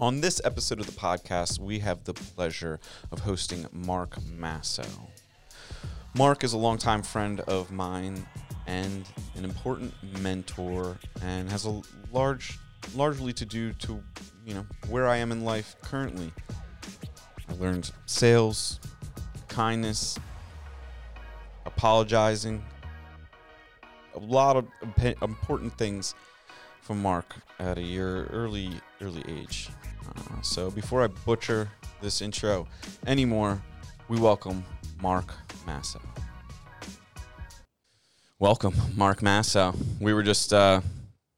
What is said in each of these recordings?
On this episode of the podcast, we have the pleasure of hosting Mark Masso. Mark is a longtime friend of mine and an important mentor and has a large largely to do to you know where I am in life currently. I learned sales, kindness, apologizing, a lot of imp- important things from Mark at a year early early age. Uh, so before I butcher this intro anymore, we welcome Mark Massa. Welcome, Mark Massa. We were just uh,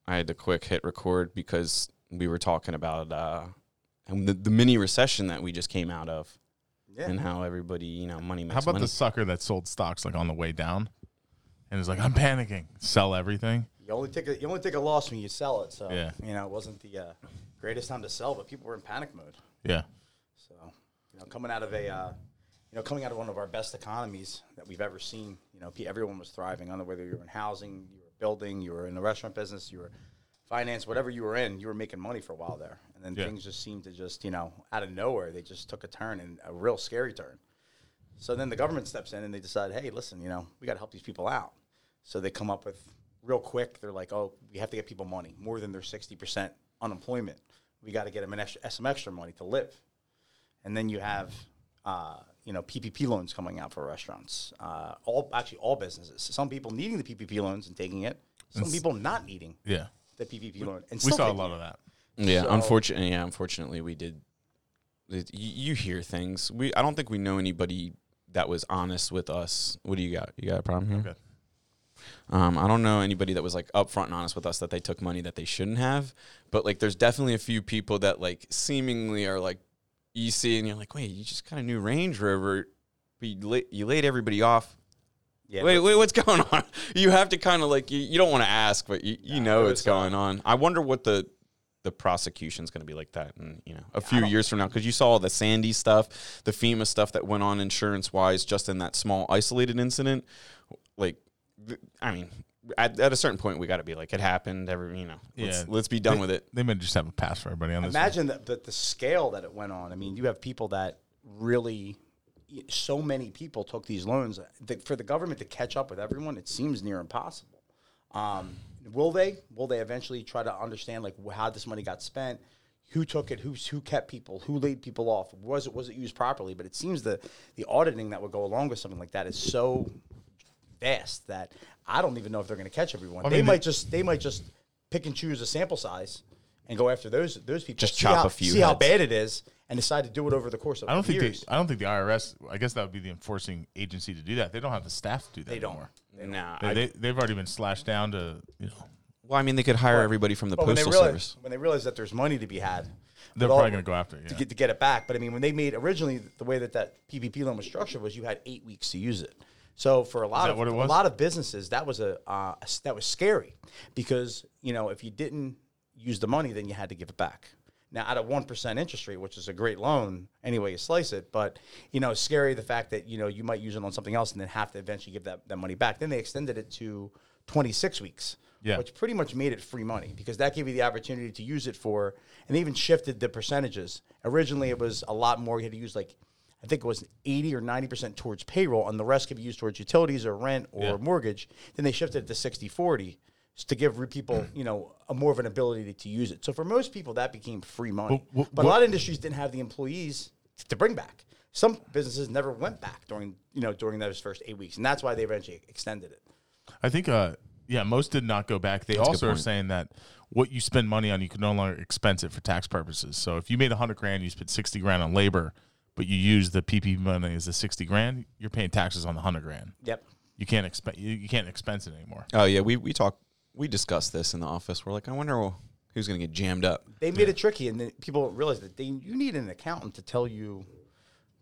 I had to quick hit record because we were talking about uh, the, the mini recession that we just came out of. Yeah. And how everybody, you know, money makes How about money. the sucker that sold stocks like on the way down, and is like, "I'm panicking, sell everything." You only take a you only take a loss when you sell it. So Yeah. you know it wasn't the uh, greatest time to sell, but people were in panic mode. Yeah, So you know, coming out of a uh, you know coming out of one of our best economies that we've ever seen, you know, everyone was thriving. I don't know whether you were in housing, you were building, you were in the restaurant business, you were finance, whatever you were in, you were making money for a while there, and then Yeah. things just seemed to just you know out of nowhere they just took a turn and a real scary turn. So then the government steps in and they decide, hey, listen, you know, we got to help these people out. So they come up with real quick. They're like, oh, we have to get people money more than their sixty percent unemployment. We got to get them an extra, some extra money to live. And then you have, uh, you know, PPP loans coming out for restaurants. Uh, all actually all businesses. Some people needing the PPP loans and taking it. Some people not needing yeah. the PPP loan and We saw a lot it. of that. Yeah, So- unfortunately, yeah, unfortunately, we did. it- You, you hear things. We I don't think we know anybody that was honest with us. What do you got? You got a problem here? Okay. Um, I don't know anybody that was like upfront and honest with us that they took money that they shouldn't have. But like, there's definitely a few people that like seemingly are like, you see, and you're like, wait, you just got a new Range Rover, but you, la- you laid everybody off. Yeah, wait, wait, what's going on? You have to kind of like you, you don't want to ask, but you, you know it what's going on. I wonder what the the prosecution's going to be like that, and you know, a few years from now, because you saw all the Sandy stuff, the FEMA stuff that went on insurance wise, just in that small isolated incident. Like, I mean, at, at a certain point, we got to be like, it happened. Every you know, let's, Yeah. let's be done They- with it. They might just have a pass for everybody on this. Imagine the, the, the scale that it went on. I mean, you have people that really, so many people took these loans. The, for the government to catch up with everyone, it seems near impossible. Um, will they? Will they eventually try to understand like how this money got spent? Who took it? Who who kept people? Who laid people off? Was it was it used properly? But it seems the the auditing that would go along with something like that is so vast that I don't even know if they're going to catch everyone. I they mean, might the- just they might just pick and choose a sample size and go after those those people. Just see chop how, a few See how bad it is, and decide to do it over the course of I don't think years. they. I don't think the IRS. I guess that would be the enforcing agency to do that. They don't have the staff to do that. They don't. Anymore. Nah, They, I- they, they've already been slashed down to you know. well, I mean, they could hire But- everybody from the But when they postal realize service. when they realize that there's money to be had, They're probably going to go after it. to get to get it back. But I mean, when they made originally the way that that PPP loan was structured was you had eight weeks to use it. So for a lot of a lot of businesses, that was a, uh, a that was scary because you know if you didn't use the money, then you had to give it back. Now at a one percent interest rate, which is a great loan anyway you slice it, but you know scary the fact that you know you might use it on something else and then have to eventually give that, that money back. Then they extended it to twenty six weeks Yeah. which pretty much made it free money because that gave you the opportunity to use it for, and they even shifted the percentages. Originally, it was a lot more. You had to use like, I think it was 80 or 90% towards payroll, and the rest could be used towards utilities or rent or Yeah. mortgage. Then they shifted it to 60 40 to give people, you know, a more of an ability to, to use it. So for most people, that became free money. Well, wh- but a what- lot of industries didn't have the employees to bring back. Some businesses never went back during, you know, during those first eight weeks, and that's why they eventually extended it. I think, uh, yeah, most did not go back. They a good also are saying that what you spend money on, you can no longer expense it for tax purposes. So if you made a hundred grand, you spent sixty grand on labor, but you use the PP money as the sixty grand, you're paying taxes on the hundred grand. Yep. You can't expense. You, you can't expense it anymore. Oh yeah, we we talk we discussed this in the office. We're like, I wonder who's going to get jammed up. they made it tricky, and then people realize that they you need an accountant to tell you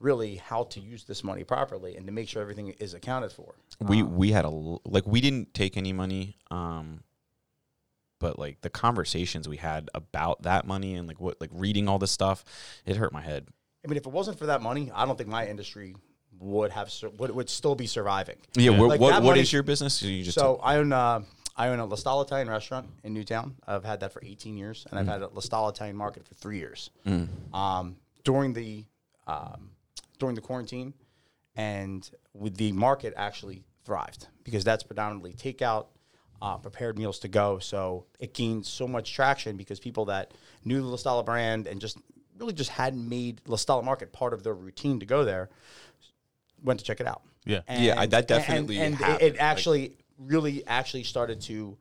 really how to use this money properly and to make sure everything is accounted for. we we had a like we didn't take any money um but like the conversations we had about that money and like what like reading all this stuff it hurt my head I mean, if it wasn't for that money, I don't think my industry would have would, would still be surviving. yeah, what Like what, what money- is your business you So I own uh, I own a La Stalla Italian restaurant in Newtown. I've had that for 18 years, and I've had a La Stalla Italian market for three years. Um, during the um, during the quarantine, and with the market actually thrived because that's predominantly takeout, uh, prepared meals to go. So it gained so much traction because people that knew the La Stalla brand and just really just hadn't made La Stalla Market part of their routine to go there went to check it out. Yeah. Yeah, I- that definitely and, and it- happened, it like- actually really actually started to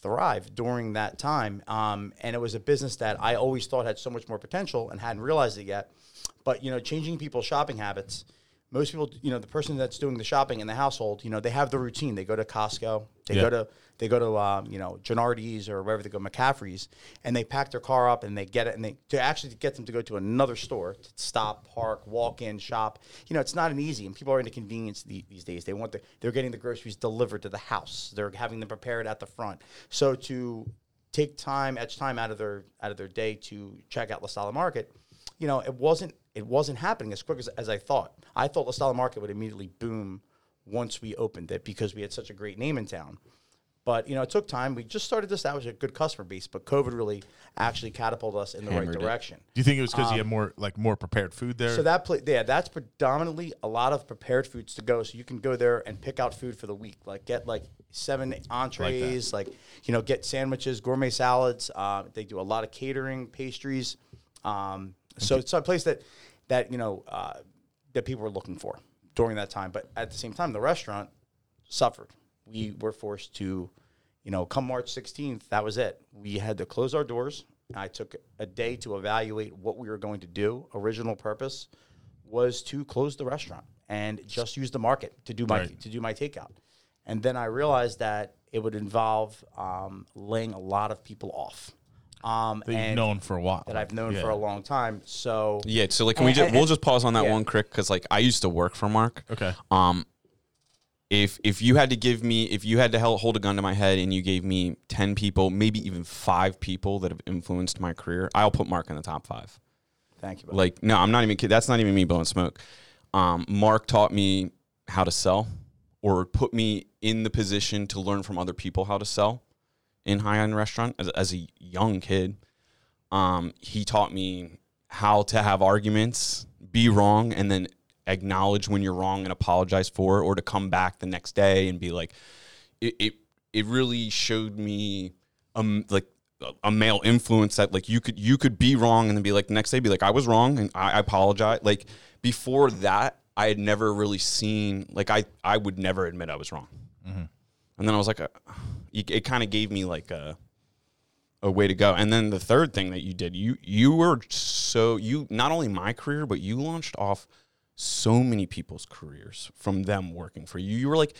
thrive during that time. Um, and it was a business that I always thought had so much more potential and hadn't realized it yet. But you know, changing people's shopping habits. Most people, you know, the person that's doing the shopping in the household, you know, they have the routine. They go to Costco, they Yeah. go to they go to um, you know Genuardi's or wherever they go, McCaffrey's, and they pack their car up and they get it, and they to actually get them to go to another store to stop, park, walk in, shop. You know, it's not an easy, and people are into convenience the, these days. They want the they're getting the groceries delivered to the house. They're having them prepared at the front. So to take time, etch time out of their out of their day to check out La Stalla Market, you know, it wasn't it wasn't happening as quick as, as I thought. I thought the Stalla Market would immediately boom once we opened it because we had such a great name in town. But you know, it took time. We just started to establish a good customer base, but COVID really actually catapulted us in the Hammered right it. direction. Do you think it was because you had more like more prepared food there? Um, So that pla yeah, that's predominantly a lot of prepared foods to go. So you can go there and pick out food for the week. Like get like seven entrees, like, you know, get sandwiches, gourmet salads. Uh, they do a lot of catering, pastries. Um, so it's a place that that you know uh, that people were looking for during that time. But at the same time, the restaurant suffered. We were forced to, you know, come March 16th, that was it. We had to close our doors. I took a day to evaluate what we were going to do. Original purpose was to close the restaurant and just use the market to do my Right. to do my takeout. And then I realized that it would involve um, laying a lot of people off. Um, that you've and known for a while. that I've known Yeah. for a long time. So Yeah, so like, can we just and- we'll just pause on that yeah. one quick because like I used to work for Mark. Okay. Um, if if you had to give me if you had to hel- hold a gun to my head and you gave me ten people, maybe even five people that have influenced my career, I'll put Mark in the top five. thank you. buddy. Like, no, I'm not even kidding. That's not even me blowing smoke. Um, Mark taught me how to sell or put me in the position to learn from other people how to sell in high end restaurant as, as a young kid. Um, he taught me how to have arguments, be wrong, and then acknowledge when you're wrong and apologize for it, or to come back the next day and be like, it, it, it really showed me um like a- male influence that like you could you could be wrong and then be like the next day be like I was wrong and I, I apologize. Like before that, I had never really seen like I I would never admit I was wrong. And then I was like, uh, it, kind of gave me like a a way to go. And then the third thing that you did, you you were so you not only my career, but you launched off so many people's careers from them working for you. You were like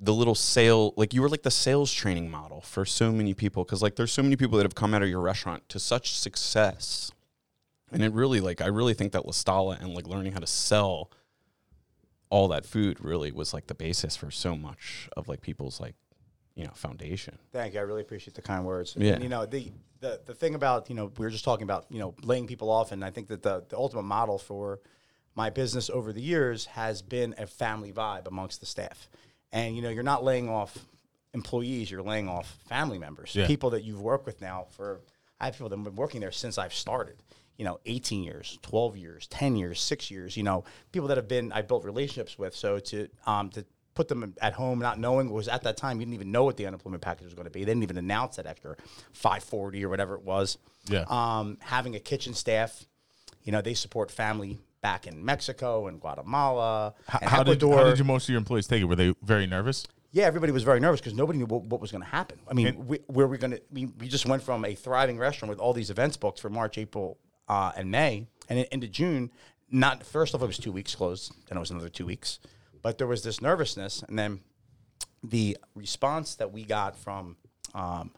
the little sale, like you were like the sales training model for so many people. Cause like there's so many people that have come out of your restaurant to such success. And it really like I really think that La Stalla and like learning how to sell all that food really was like the basis for so much of like people's like, you know, foundation. Thank you. I really appreciate the kind words. Yeah. And, you know, the, the the thing about, you know, we were just talking about, you know, laying people off and I think that the, the ultimate model for my business over the years has been a family vibe amongst the staff. And you know, you're not laying off employees, you're laying off family members, Yeah. people that you've worked with now for I have people that have been working there since I've started. You know, 18 years, 12 years, 10 years, six years. You know, people that have been I built relationships with. So to um, to put them at home, not knowing was at that time you didn't even know what the unemployment package was going to be. They didn't even announce that extra 540 or whatever it was. Yeah. Um, having a kitchen staff, you know, they support family back in Mexico and Guatemala How, and how did, how did you most of your employees take it? Were they very nervous? Yeah, everybody was very nervous because nobody knew what, what was going to happen. I mean, we, where we going to? We, we just went from a thriving restaurant with all these events booked for March, April, uh, and May, and into June. Not first off, it was two weeks closed. Then it was another two weeks, but there was this nervousness, and then the response that we got from um,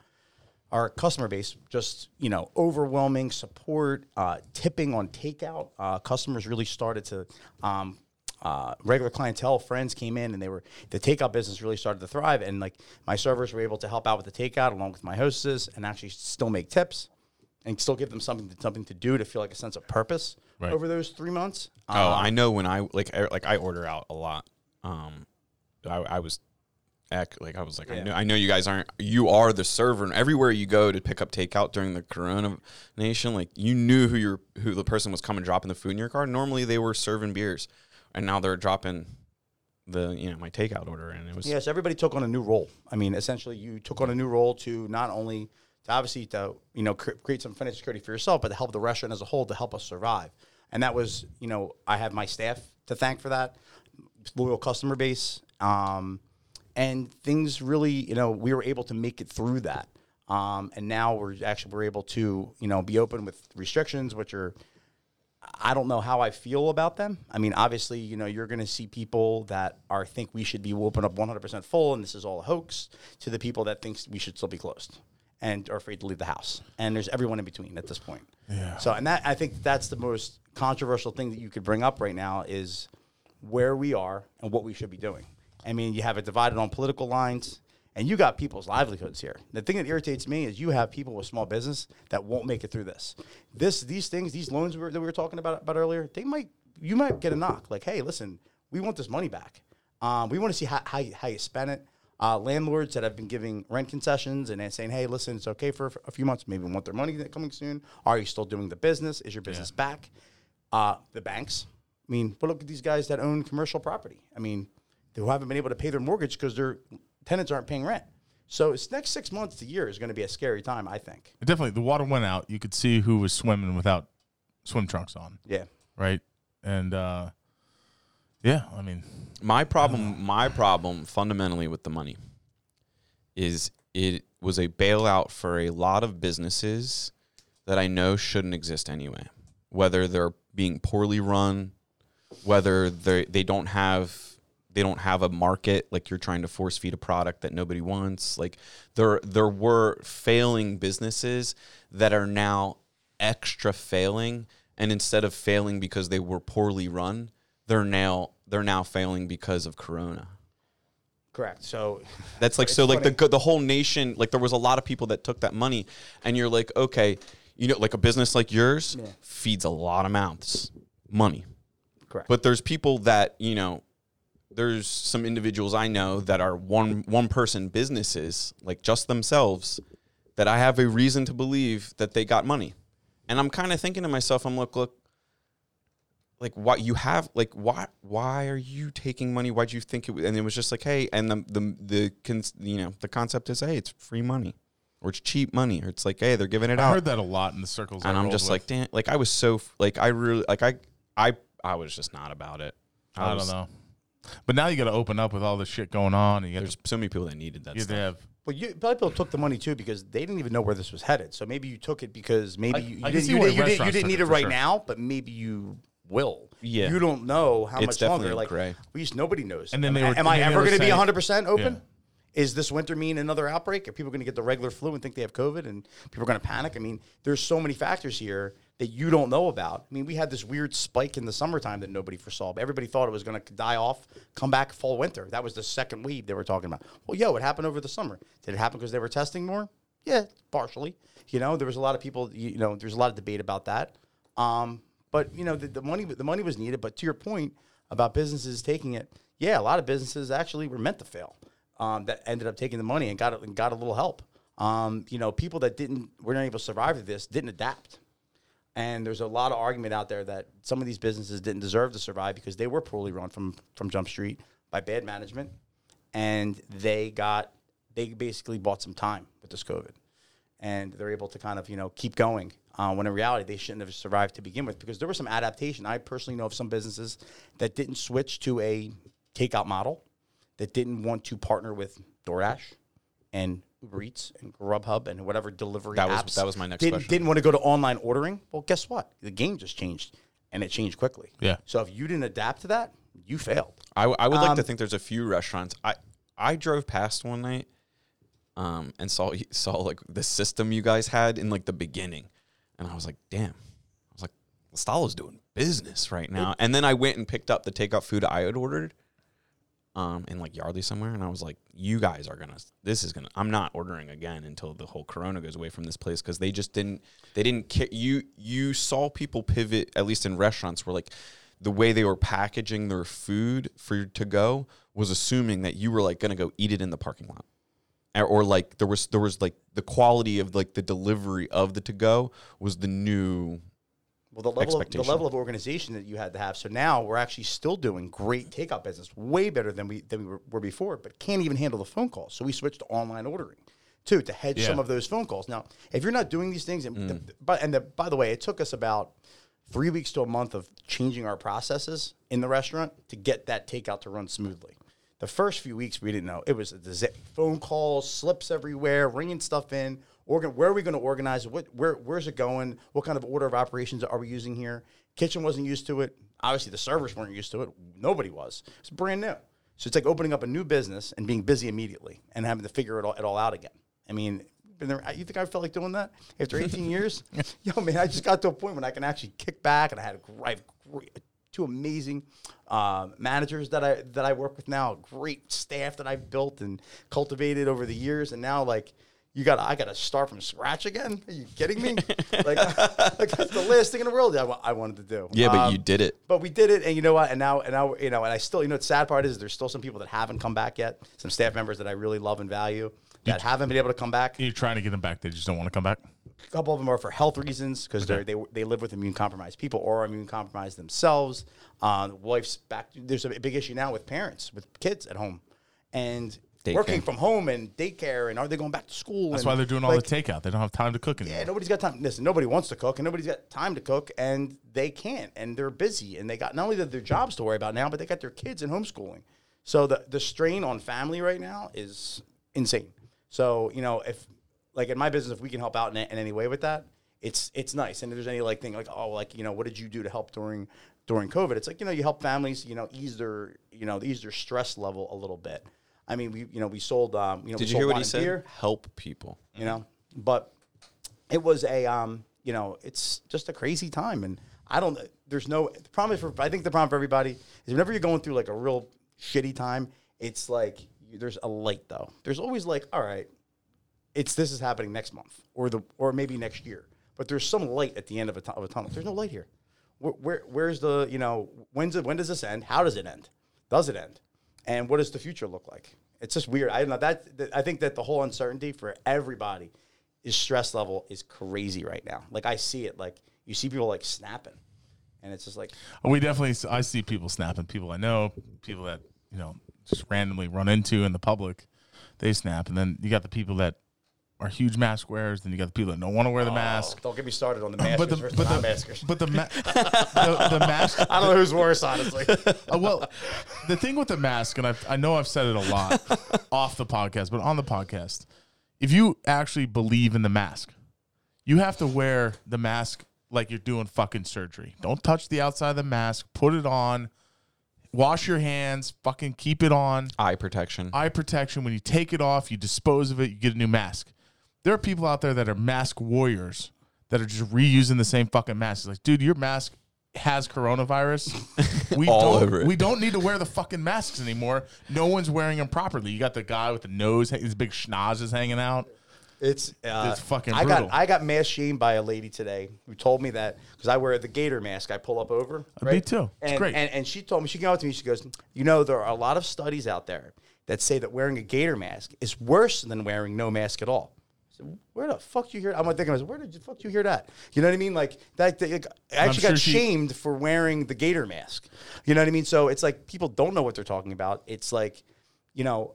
our customer base just you know overwhelming support uh, tipping on takeout uh, customers really started to um, uh, regular clientele friends came in and they were the takeout business really started to thrive and like my servers were able to help out with the takeout along with my hostesses and actually still make tips and still give them something to, something to do to feel like a sense of purpose Right. over those three months Oh, Um, I know when I like I, like I order out a lot. Um, I, I was act like I was like I know I know you guys aren't you are the server and everywhere you go to pick up takeout during the Corona Nation like you knew who your who the person was coming dropping the food in your car. Normally they were serving beers, and now they're dropping the you know my takeout order and it was Yes, everybody took on a new role. I mean, essentially, you took on a new role to not only to obviously to you know cre- create some financial security for yourself, but to help the restaurant as a whole to help us survive. And that was, you know, I have my staff to thank for that, loyal customer base, um, and things really, you know, we were able to make it through that. Um, and now we're actually we're able to, you know, be open with restrictions, which are I don't know how I feel about them. I mean, obviously, you know, you're going to see people that are think we should be open up 100% full and this is all a hoax to the people that thinks we should still be closed and are afraid to leave the house. And there's everyone in between at this point. Yeah. So, and that I think that's the most controversial thing that you could bring up right now is where we are and what we should be doing. I mean, you have it divided on political lines, and you got people's livelihoods here. The thing that irritates me is you have people with small business that won't make it through this. This, these things, these loans we were, that we were talking about about earlier, they might, you might get a knock like, hey, listen, we want this money back. Um, we want to see how, how, you- how you spend it. Uh, landlords that have been giving rent concessions and saying, hey, listen, it's okay for a few months, maybe want their money coming soon. Are you still doing the business? Is your business back? Uh, the banks. I mean, but look at these guys that own commercial property. I mean, who haven't been able to pay their mortgage because their tenants aren't paying rent. So it's next six months to year is going to be a scary time, I think. Definitely, the water went out. You could see who was swimming without swim trunks on, Yeah. right? And uh, yeah, I mean, My problem, my problem fundamentally with the money is it was a bailout for a lot of businesses that I know shouldn't exist anyway. Whether they're being poorly run, whether they they don't have they don't have a market like you're trying to force feed a product that nobody wants. Like there there were failing businesses that are now extra failing and instead of failing because they were poorly run, they're now they're now failing because of corona. Correct. So That's like so like funny. the the whole nation like there was a lot of people that took that money and you're like okay, you know like a business like yours Yeah. feeds a lot of mouths, money. Correct. But there's people that, you know, there's some individuals I know that are one one person businesses, like just themselves, that I have a reason to believe that they got money. And I'm kind of thinking to myself, I'm look, look, like what you have, like why why are you taking money? Why'd you think it? was- And it was just like, hey, and the the the cons, you know the concept is, hey, it's free money, or it's cheap money, or it's like, hey, they're giving it I out I heard that a lot in the circles. And I'm just with. like, damn, like I was so like I really like I I I was just not about it. I don't know. But now you got to open up with all this shit going on, and you There's to, so many people that needed that you stuff. have Well, you, probably people took the money too because they didn't even know where this was headed. So maybe you took it because maybe I- you, you I didn't, you, didn't, you, didn't, you didn't need it it right sure. now, but maybe you will. Yeah. You don't know how It's much longer. Like gray. we just nobody knows. And then am, they were- am I and then they ever going to be 100 percent open? Yeah. Is this winter mean another outbreak? Are people going to get the regular flu and think they have COVID and people are going to panic? I mean, there's so many factors here that you don't know about. I mean, we had this weird spike in the summertime that nobody foresaw. Everybody thought it was going to die off, come back fall winter. That was the second wave they were talking about. Well, yo, it happened over the summer. Did it happen because they were testing more? Yeah, partially. You know, there was a lot of people. You, know, there's a lot of debate about that. Um, but you know, the, the money the money was needed. But to your point about businesses taking it, yeah, a lot of businesses actually were meant to fail. Um, that ended up taking the money and got and got a little help. Um, you know, people that didn't were not able to survive this didn't adapt. And there's a lot of argument out there that some of these businesses didn't deserve to survive because they were poorly run from from Jump Street by bad management, and they got they basically bought some time with this COVID, and they're able to kind of you know keep going. Uh, when in reality they shouldn't have survived to begin with because there was some adaptation. I personally know of some businesses that didn't switch to a takeout model, that didn't want to partner with DoorDash and Uber Eats and Grubhub and whatever delivery That was- apps. that was my next didn't, question. Didn't want to go to online ordering. Well, guess what? The game just changed, and it changed quickly. Yeah. So if you didn't adapt to that, you failed. I, w- I would like to Um, think there's a few restaurants. I I drove past one night, um, and saw saw like the system you guys had in like the beginning, and I was like, damn. I was like, Stalla's doing business right now. and then I went and picked up the takeout food I had ordered, um, in like Yardley somewhere, and I was like, you guys are gonna. This is gonna. I'm not ordering again until the whole Corona goes away from this place because they just didn't. They didn't. Ca- you you saw people pivot at least in restaurants where like the way they were packaging their food for to go was assuming that you were like to go eat it in the parking lot. Or, or like there was there was like the quality of like the delivery of the to go was the new Well, the level of, the level of organization that you had to have. So now we're actually still doing great takeout business, way better than we than we were, were before, but can't even handle the phone calls. So we switched to online ordering, too, to hedge some of those phone calls. Now, if you're not doing these things, and, Mm. the, but and the, by the way, it took us about three weeks to a month of changing our processes in the restaurant to get that takeout to run smoothly. The first few weeks we didn't know it was a phone calls, slips everywhere, ringing stuff in. Organ, where are we going to organize it? What, where, where's it going? What kind of order of operations are we using here? Kitchen wasn't used to it. Obviously, the servers weren't used to it. Nobody was. It's brand new. So it's like opening up a new business and being busy immediately and having to figure it all, it all out again. I mean, been there, you think I felt like doing that after 18 years? Yo, man, I just got to a point when I can actually kick back and I had a great, great two amazing um, managers that I that I work with now, great staff that I've built and cultivated over the years, and now like you got I got to start from scratch again. Are you kidding me? like, like that's the last thing in the world I, I wanted to do. yeah, but Um, you did it. but we did it, and you know what? And now, and now, you know, and I still, you know, the sad part is there's still some people that haven't come back yet. Some staff members that I really love and value that haven't been able to come back. You're trying to get them back. They just don't want to come back. A couple of them are for health reasons because they they they live with immune compromised people or are immune compromised themselves. Uh, wife's back. There's a big issue now with parents with kids at home, and Daycare. working from home and daycare, and are they going back to school? That's and, why they're doing all like, the takeout. They don't have time to cook anymore. yeah, nobody's got time. Listen, nobody wants to cook, and nobody's got time to cook, and they can't, and they're busy, and they got not only their jobs to worry about now, but they got their kids in homeschooling. So the the strain on family right now is insane. So you know, if like in my business, if we can help out in, in any way with that, it's it's nice. And if there's any like thing like oh like you know what did you do to help during during COVID? It's like you know you help families you know ease their you know ease their stress level a little bit. I mean we you know we sold um you know we Did you sold hear what wine he said? beer Help people. you know. But it was a um, you know, it's just a crazy time, and I don't. There's no the problem for. I think the problem for everybody is whenever you're going through like a real shitty time, it's like you, there's a light though. There's always like, all right, it's this is happening next month or the or maybe next year, but there's some light at the end of a, of a tunnel. There's no light here. Where, where where's the you know when's it when does this end? How does it end? Does it end? And what does the future look like? It's just weird. I don't know that, that I think that the whole uncertainty for everybody is stress level is crazy right now. Like I see it. Like you see people like snapping, and it's just like oh, We definitely. I see people snapping. People I know. People that you know just randomly run into in the public. They snap, and then you got the people that are huge mask wearers. Then you got the people that don't want to wear the mask. oh, don't get me started on the maskers But the versus but the, non-maskers. but the, ma- the the mask. I don't know who's worse, honestly. Uh, well, the thing with the mask, and I've, I know I've said it a lot off the podcast, but on the podcast, if you actually believe in the mask, you have to wear the mask like you're doing fucking surgery. Don't touch the outside of the mask. Put it on. Wash your hands. Fucking keep it on. Eye protection. Eye protection. When you take it off, you dispose of it. You get a new mask. There are people out there that are mask warriors that are just reusing the same fucking mask. It's like, dude, your mask has coronavirus. We All don't, over it. We don't need to wear the fucking masks anymore. No one's wearing them properly. You got the guy with the nose, his big schnoz is hanging out. It's uh, It's fucking I brutal. got I got mask shamed by a lady today who told me that because I wear the gaiter mask. I pull up over. Uh, me too. It's and, great. And, and she told me she came out to me. She goes, you know, there are a lot of studies out there that say that wearing a gaiter mask is worse than wearing no mask at all. Said, where the fuck you hear? I'm thinking, I was, where did the fuck you hear that? You know what I mean? Like that. that- like, I actually sure got she- shamed for wearing the gaiter mask. You know what I mean? So it's like people don't know what they're talking about. It's like, you know,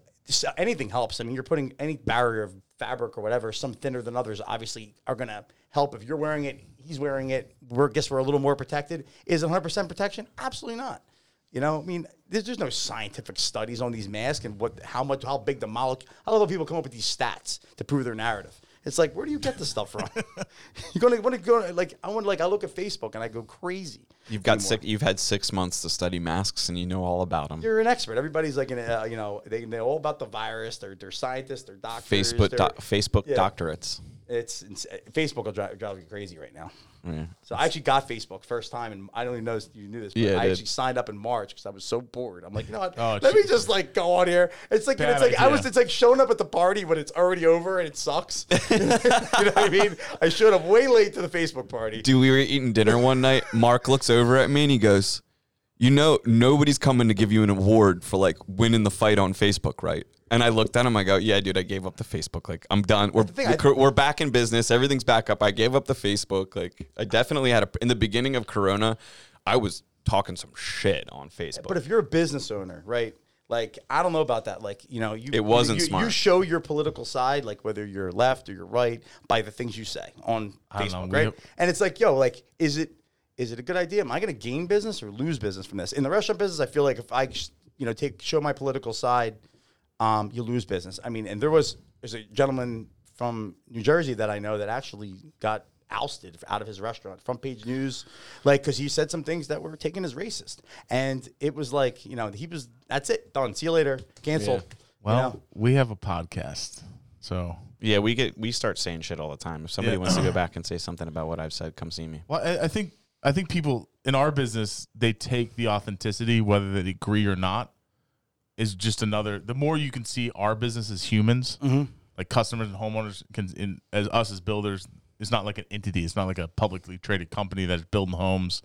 anything helps. I mean, you're putting any barrier of fabric or whatever, some thinner than others, obviously are going to help. If you're wearing it, he's wearing it. We're guess we're a little more protected. Is it 100 percent protection? Absolutely not. You know, I mean, there's, there's no scientific studies on these masks and what, how much, how big the molecule. I love when people come up with these stats to prove their narrative. It's like, where do you get this stuff from? you're gonna want to go like I want like I look at Facebook and I go crazy. You've got anymore. six. You've had six months to study masks, and you know all about them. You're an expert. Everybody's like, in, uh, you know, they they're all about the virus. They're they're scientists. They're doctors. Facebook. they're- doc Facebook Yeah. doctorates. It's, it's Facebook will drive, drive you crazy right now. Yeah. So I actually got Facebook first time, and I don't even know if you knew this, but Yeah, I I did. actually signed up in March because I was so bored. I'm like, you know what? Oh, Let me just like go on here. It's like Bad it's like I was. It's like showing up at the party when it's already over and it sucks. you know what I mean? I showed up way late to the Facebook party. Dude, we were eating dinner one night. Mark looks over at me and he goes, you know, nobody's coming to give you an award for like winning the fight on Facebook, right? And I looked at him. I go, "Yeah, dude, I gave up the Facebook. Like, I'm done. We're thing, I- we're, we're back in business. Everything's back up. I gave up the Facebook. Like, I definitely had a in the beginning of Corona, I was talking some shit on Facebook. But if you're a business owner, right? Like I don't know about that. Like you know, you It wasn't you, You show your political side, like whether you're left or you're right, by the things you say on I Facebook, know, right? and it's like, yo, like, is it is it a good idea? Am I going to gain business or lose business from this? In the restaurant business, I feel like if I, you know, take show my political side, um, you lose business. I mean, and there was there's a gentleman from New Jersey that I know that actually got ousted out of his restaurant front page news like because he said some things that were taken as racist and it was like you know he was that's it done see you later cancel you Well, know? we have a podcast, so yeah, we get we start saying shit all the time. If somebody Yeah. wants to go back and say something about what I've said, come see me. well, I, I think I think people in our business they take the authenticity, whether they agree or not, is just another. The more you can see our business as humans, mm-hmm. like customers and homeowners, can in as us as builders, it's not like an entity. It's not like a publicly traded company that's building homes.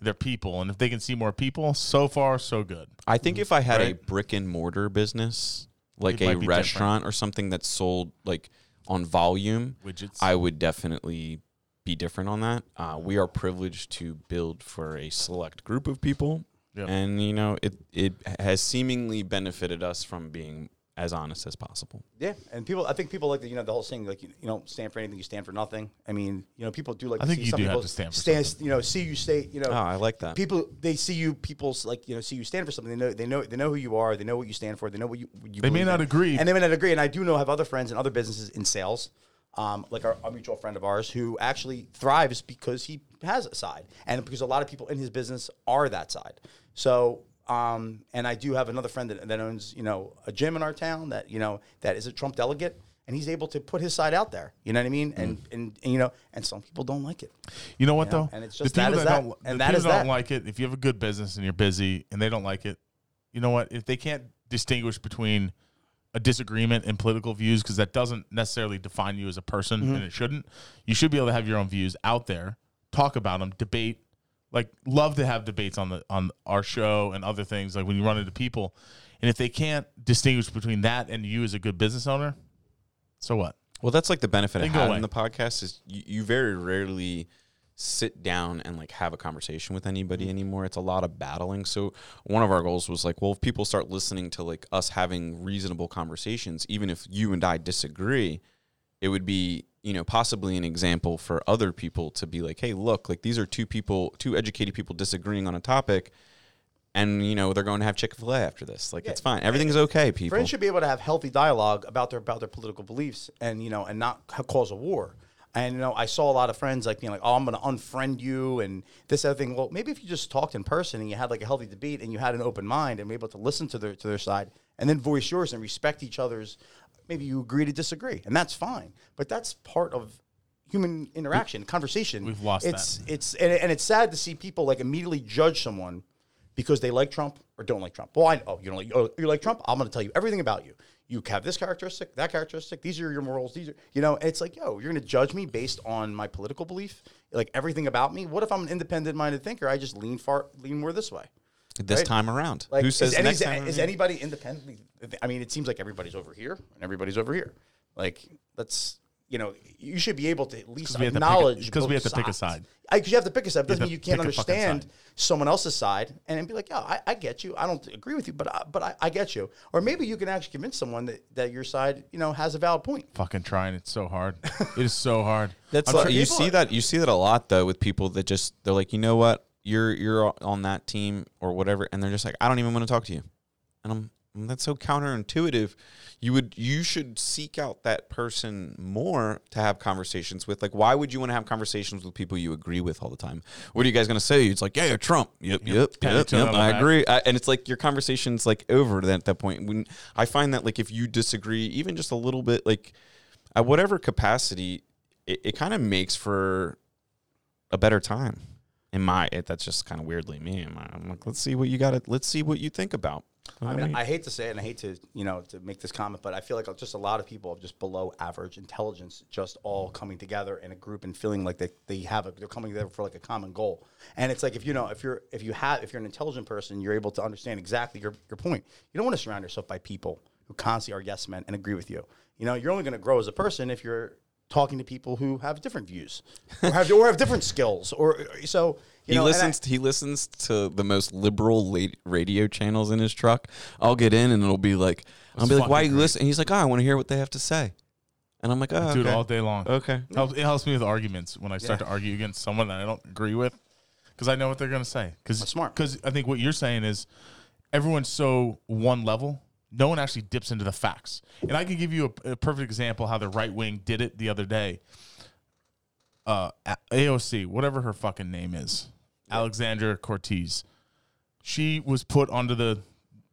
They're people, and if they can see more people, so far so good. I think if I had a brick and mortar business, like It a restaurant or something that's sold like on volume, Widgets. I would definitely be different on that. Uh, we are privileged to build for a select group of people, Yep. and you know it it has seemingly benefited us from being as honest as possible. yeah and people i think people like the you know the whole thing like you, you don't stand for anything you stand for nothing i mean you know people do like I to think see you some do have people to stand for stand, you know see you stay you know Oh, I like that. people they see you people's like you know see you stand for something they know they know they know who you are they know what you stand for they know what you, what you They may not in. agree. and they may not agree and i do know have other friends and other businesses in sales um, like our, a mutual friend of ours who actually thrives because he has a side and because a lot of people in his business are that side so um, and i do have another friend that, that owns you know a gym in our town that you know that is a trump delegate and he's able to put his side out there you know what i mean and, and, and you know and some people don't like it You know what know, though? and it's The just that people is that, don't, and the that people is don't that. like it. If you have a good business and you're busy and they don't like it, you know what? If they can't distinguish between a disagreement in political views, because that doesn't necessarily define you as a person, Mm-hmm. and it shouldn't. You should be able to have your own views out there, talk about them, debate. Like, love to have debates on the on our show and other things. Like when you run into people, and if they can't distinguish between that and you as a good business owner, so what? Well, that's like the benefit Then of go having away. the podcast is you, you very rarely sit down and like have a conversation with anybody Mm-hmm. anymore. It's a lot of battling. So one of our goals was like, well, if people start listening to like us having reasonable conversations, even if you and I disagree, it would be you know possibly an example for other people to be like, hey, look, like these are two people, two educated people disagreeing on a topic. And you know they're going to have Chick Fil A after this. Like it's fine. Everything's okay, people. Friends should be able to have healthy dialogue about their about their political beliefs, and you know, and not cause a war. And you know, I saw a lot of friends like being like, "Oh, I'm going to unfriend you," and this other thing. Well, maybe if you just talked in person and you had like a healthy debate and you had an open mind and were able to listen to their to their side and then voice yours and respect each other's. Maybe you agree to disagree, and that's fine. But that's part of human interaction, conversation. We've lost it's, It's and, and it's sad to see people like immediately judge someone because they like Trump or don't like Trump. Well, I oh you don't like oh, you like Trump. I'm going to tell you everything about you. You have this characteristic, that characteristic. These are your morals. These are you know. It's like yo, you're going to judge me based on my political belief, like everything about me. What if I'm an independent-minded thinker? I just lean far, lean more this way. this right? time around. Like, Who says is, any, next is, time? is around? anybody independently? I mean, it seems like everybody's over here and everybody's over here. Like, let's you know, you should be able to at least 'Cause we have to pick a- acknowledge 'cause we have to pick a side. Because you have to pick a side. Doesn't have mean you can't pick a fucking understand someone else's side and then be like, yeah, I, I get you. I don't agree with you, but I, but I, I get you. Or maybe you can actually convince someone that, that your side, you know, has a valid point. Fucking trying. It's so hard. it is so hard. That's like, try- you see are- that you see that a lot though with people that just they're like, you know what, you're you're on that team or whatever, and they're just like, I don't even want to talk to you, and I'm Mm, that's so counterintuitive. You would you should seek out that person more to have conversations with. Like, why would you want to have conversations with people you agree with all the time? What are you guys gonna say? It's like, yeah, you're Trump. Yep, yep, Pat yep, yep. I agree. I, and it's like your conversation's like over then at that point. When I find that like if you disagree even just a little bit, like at whatever capacity, it, it kind of makes for a better time. In my, it, that's just kind of weirdly me. I'm, like, let's see what you got. to Let's see what you think about. I mean, I hate to say it, and I hate to you know to make this comment, but I feel like just a lot of people of just below average intelligence, just all mm-hmm. coming together in a group and feeling like they, they have a they're coming together for like a common goal. And it's like if you know if you're if you have if you're an intelligent person, you're able to understand exactly your your point. You don't want to surround yourself by people who constantly are yes men and agree with you. You know, you're only going to grow as a person if you're talking to people who have different views or have or have different skills or so you he know, and I- listens. he listens to the most liberal la- radio channels in his truck. I'll get in and it'll be like, I'll be like, "Why fucking you great. listen?" And he's like, "Oh, I want to hear what they have to say." And I'm like, "Oh, do it all day long. Okay. Helps, it helps me with arguments when I start Yeah. to argue against someone that I don't agree with because I know what they're going to say. Because smart. Because I think what you're saying is everyone's so one level. No one actually dips into the facts. And I can give you a, a perfect example how the right wing did it the other day. Uh, AOC, whatever her fucking name is, Alexandra Cortez. She was put onto the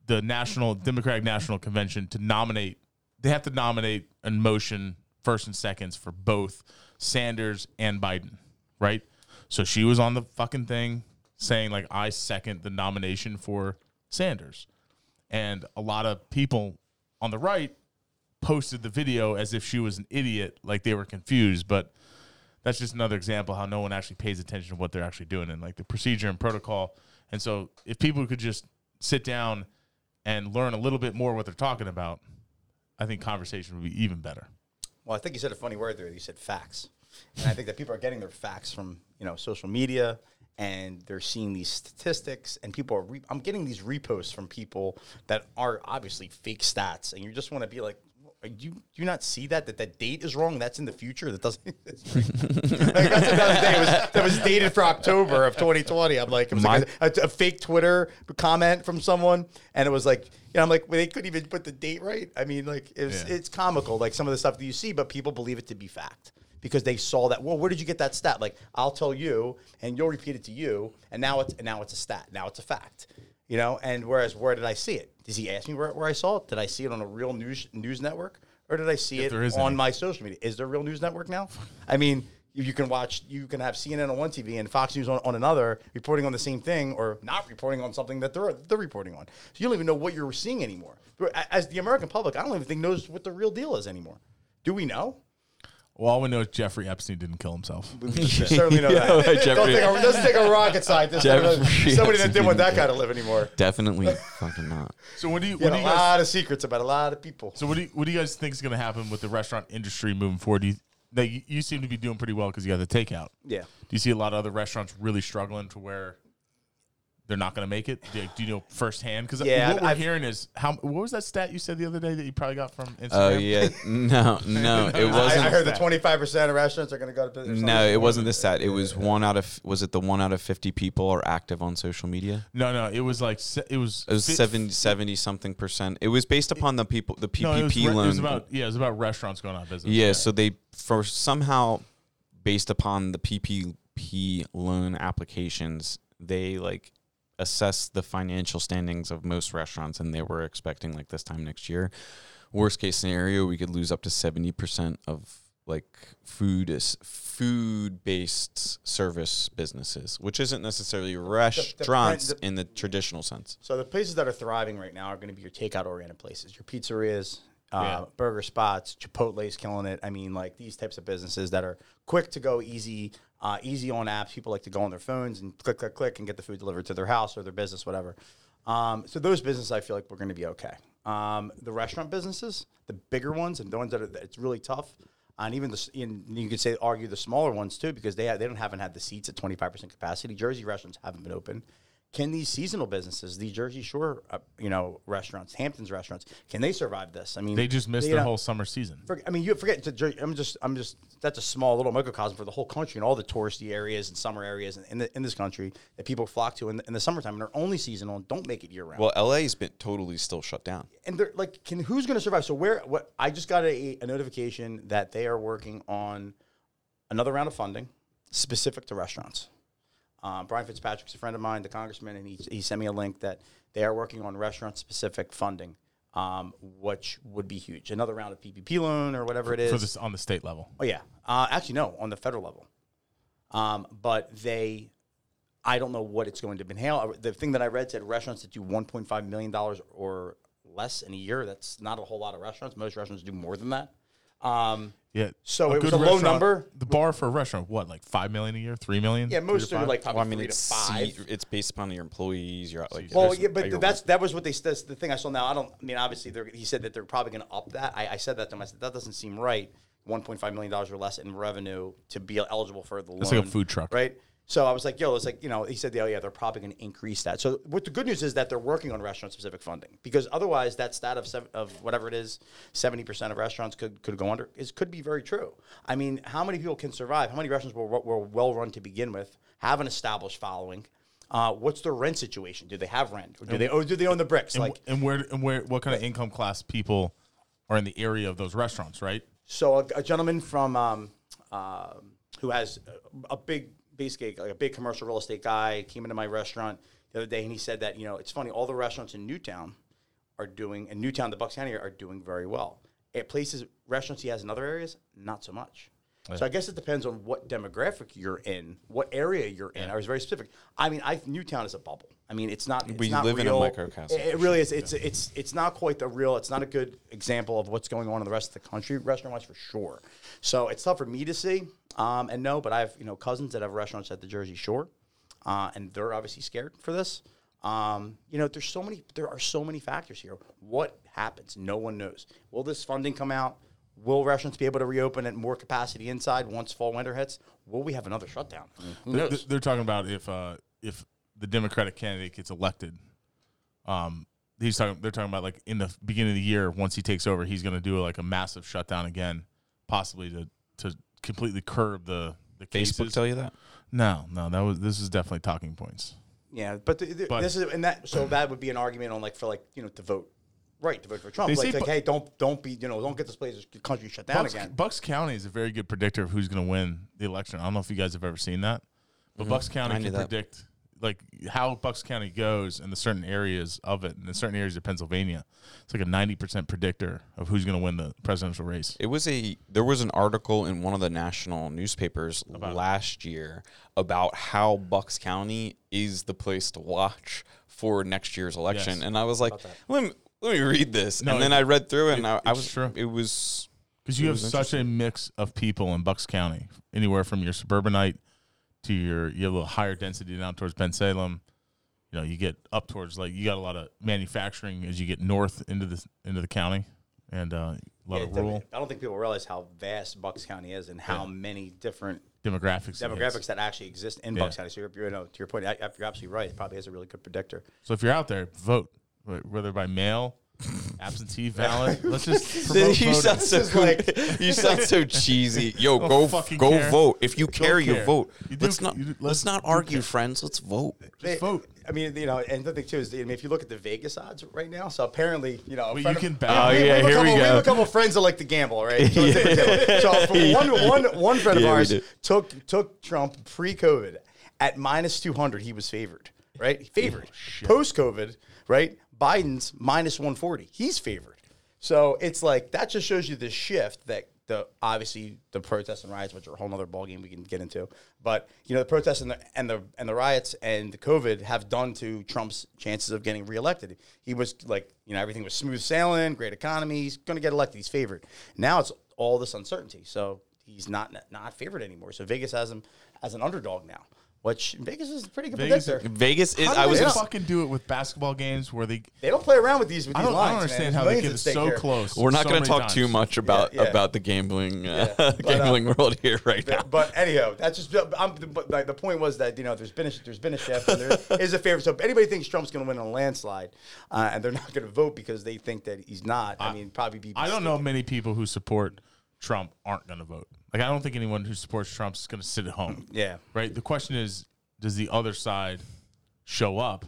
the national Democratic National Convention to nominate. They have to nominate in motion first and seconds for both Sanders and Biden, right? So she was on the fucking thing saying like I second the nomination for Sanders. And a lot of people on the right posted the video as if she was an idiot, like they were confused, but that's just another example how no one actually pays attention to what they're actually doing and like the procedure and protocol. And so if people could just sit down and learn a little bit more what they're talking about, I think conversation would be even better. Well, I think you said a funny word there. You said facts, and I think that people are getting their facts from you know social media, and they're seeing these statistics, and people are. Re- I'm getting these reposts from people that are obviously fake stats, and you just want to be like. "Are You do you not see that that that date is wrong? That's in the future. That doesn't. like, that's another day. It was, that was dated for October of 2020. I'm like, it was like a, a, a fake Twitter comment from someone, and it was like, you know, I'm like, well, they couldn't even put the date right. I mean, like, it was, Yeah. it's comical, like some of the stuff that you see, but people believe it to be fact because they saw that. Well, where did you get that stat? Like, I'll tell you, and you'll repeat it to you, and now it's and now it's a stat. Now it's a fact. You know, and whereas where did I see it? Does he ask me where, where I saw it? Did I see it on a real news news network, or did I see If it there is on any. my social media? Is there a real news network now? I mean, you, you can watch, you can have CNN on one TV and Fox News on, on another, reporting on the same thing, or not reporting on something that they're they're reporting on. So you don't even know what you're seeing anymore. As the American public, I don't even think knows what the real deal is anymore. Do we know? Well, all we know is Jeffrey Epstein didn't kill himself. We certainly know Yeah, that. Jeffrey- Don't take a, doesn't take a rocket scientist. Jeffrey Somebody that didn't want that guy to live anymore. Definitely fucking not. So what do you He what had do a you guys lot of secrets about a lot of people. So what do you, what do you guys think is going to happen with the restaurant industry moving forward? Do you, like, you, you seem to be doing pretty well because you got the takeout. Yeah. Do you see a lot of other restaurants really struggling to where they're not going to make it? Do you, do you know firsthand? Because Yeah, what we're I've- hearing is how. What was that stat you said the other day that you probably got from oh, Instagram? Oh yeah, no, no, it wasn't. I heard the that. 25% of restaurants are going to go to business. no, it wasn't the stat. It was one out of. Was it the one out of fifty people are active on social media? No, no, it was like it was. It was fi- 70, 70 something percent. It was based upon the people, the PPP No, it was, loan. it was about yeah, it was about restaurants going out of business. Yeah, so they for somehow based upon the PPP loan applications, they like assess the financial standings of most restaurants and they were expecting like this time next year. Worst case scenario, we could lose up to 70% of like food is food based service businesses, which isn't necessarily restaurants the- in the traditional sense. So the places that are thriving right now are going to be your takeout oriented places, your pizzerias, uh, Yeah. burger spots, Chipotle's killing it. I mean, like these types of businesses that are quick to go, easy, uh, easy on apps. People like to go on their phones and click, click, click, and get the food delivered to their house or their business, whatever. Um, so those businesses, I feel like we're going to be okay. Um, the restaurant businesses, the bigger ones, and the ones that are it's really tough. And even the and you could say argue the smaller ones too because they they don't haven't had the seats at twenty five percent capacity. Jersey restaurants haven't been open. Can these seasonal businesses, these Jersey Shore, uh, you know, restaurants, Hamptons restaurants, can they survive this? I mean, they just missed you their know, whole summer season. for- I mean, you forget. To, Jer- I'm just, I'm just. That's a small little microcosm for the whole country and all the touristy areas and summer areas in, in, the, in this country that people flock to in the, in the summertime and they're only seasonal and don't make it year round. Well, LA's been totally still shut down. and they're like, can who's going to survive? So where? What? I just got a, a notification that they are working on another round of funding specific to restaurants. Um, Brian Fitzpatrick's a friend of mine, the congressman, and he, he sent me a link that they are working on restaurant specific funding, um, which would be huge. Another round of PPP loan or whatever it is. for this on the state level. Oh yeah, uh, actually no, on the federal level. Um, but they I don't know what it's going to inhale. The thing that I read said restaurants that do 1.5 million dollars or less in a year. That's not a whole lot of restaurants. Most restaurants do more than that. Um, Yeah. So it was a low number. The bar for a restaurant, what, like five million a year, three million? yeah, most are five? like probably Well, I mean, three it's to five. seat- it's based upon your employees. You're like, Well, there's- yeah, but you're- that's that was what they that's the thing I saw now. I don't. I mean, obviously, they're, he said that they're probably going to up that. I, I said that to him. I said that doesn't seem right. One point five million dollars or less in revenue to be eligible for the loan. It's like a food truck. right? So I was like, yo, it's like you know. He said, oh yeah, they're probably going to increase that. So what the good news is that they're working on restaurant specific funding because otherwise that stat of sev- of whatever it is, seventy percent of restaurants could could go under is could be very true. I mean, how many people can survive? How many restaurants were were well run to begin with, have an established following? Uh, what's their rent situation? Do they have rent, or do they, or do they own the bricks? And, like, and where and where what kind of income class people are in the area of those restaurants, right? So a, a gentleman from um, um who has a, a big, basically like a big commercial real estate guy came into my restaurant the other day, and he said that you know it's funny, all the restaurants in Newtown are doing, in Newtown, the Bucks County area, are doing very well. At places, restaurants he has in other areas, not so much. So I guess it depends on what demographic you're in, what area you're in. I was very specific. I mean, I Newtown is a bubble. I mean, it's not. It's We not live in a real. microcosm, It, it really is. It's it's it's not quite the real. It's not a good example of what's going on in the rest of the country, restaurant wise for sure. So it's tough for me to see um, and no, But I have you know cousins that have restaurants at the Jersey Shore, uh, and they're obviously scared for this. Um, you know, there's so many. There are so many factors here. What happens? No one knows. Will this funding come out? Will restaurants be able to reopen at more capacity inside once fall winter hits? Will we have another shutdown? I mean, They're, they're talking about if uh, if the Democratic candidate gets elected. Um, he's talking. They're talking about like in the beginning of the year, once he takes over, he's going to do like a massive shutdown again, possibly to to completely curb the the cases. Facebook cases. tell you that? No, no, that was this is definitely talking points. Yeah, but, the, the, But- this is and that so that would be an argument on like for like you know to vote right to vote for Trump. They Like, say like Bu- hey, don't don't be you know don't get this place this country shut down Bucks, again. Bucks County is a very good predictor of who's going to win the election. I don't know if you guys have ever seen that, but mm-hmm. Bucks County I knew can that. predict like how Bucks County goes in the certain areas of it, and in certain areas of Pennsylvania. It's like a ninety percent predictor of who's going to win the presidential race. It was a there was an article in one of the national newspapers About it. last year about how Bucks County is the place to watch for next year's election, Yes. and I was like, let me let me read this, No, and then it- I read through it, and it- I, I it's was true. it was Because you have such a mix of people in Bucks County, anywhere from your suburbanite to your you have a little higher density down towards Bensalem. You know, you get up towards like you got a lot of manufacturing as you get north into the into the county, and uh, a lot Yeah, of rural I don't think people realize how vast Bucks County is and how many different demographics. demographics that actually exist in Yeah. Bucks County. So you're, you know to your point, I, you're absolutely right. It probably is a really good predictor. So if you're out there, vote whether by mail, absentee ballot. Let's just promote you voting. sound so This is like- you sound so cheesy. Yo, Don't go fucking go care. vote. If you care, you care. vote. You do let's ca- not you do- let's let's- not you argue, care. friends. Let's vote. They- vote. I mean, you know, and the thing too is, I mean, if you look at the Vegas odds right now, so apparently, you know, a Wait, friend you of- can oh, we- bet. Oh, yeah, have a here we couple- go. have a couple friends that like to gamble, right? So, it's- so for one, one, one friend of Yeah, we ours do. took took Trump pre-COVID at minus two hundred. He was favored, right? Favored. Oh, Post-COVID, right? Biden's minus one forty. He's favored. So it's like that just shows you the shift that the obviously the protests and riots, which are a whole other ballgame we can get into. But you know the protests and the and the and the riots and the COVID have done to Trump's chances of getting reelected. He was like you know everything was smooth sailing, great economy. He's going to get elected. He's favored. Now it's all this uncertainty. So he's not not favored anymore. So Vegas has him as an underdog now, which Vegas is a pretty good Vegas- predictor. Vegas is. How do I was. they gonna- fucking do it with basketball games where they. They don't play around with these with I these don't, I don't understand There's how they get so here. close. We're not so going to many talk too much about Yeah, yeah. about the gambling uh, Yeah, but, uh, gambling world here right now. But, but anyhow, that's just. I'm, but like, the point was that you know there's been a, there's been a shift and there is a favorite. So if anybody thinks Trump's going to win a landslide, uh, and they're not going to vote because they think that he's not, I, mean probably be. I don't know many people who support Trump aren't going to vote. Like I don't think anyone who supports Trump is going to sit at home. Yeah. Right. The question is, does the other side show up?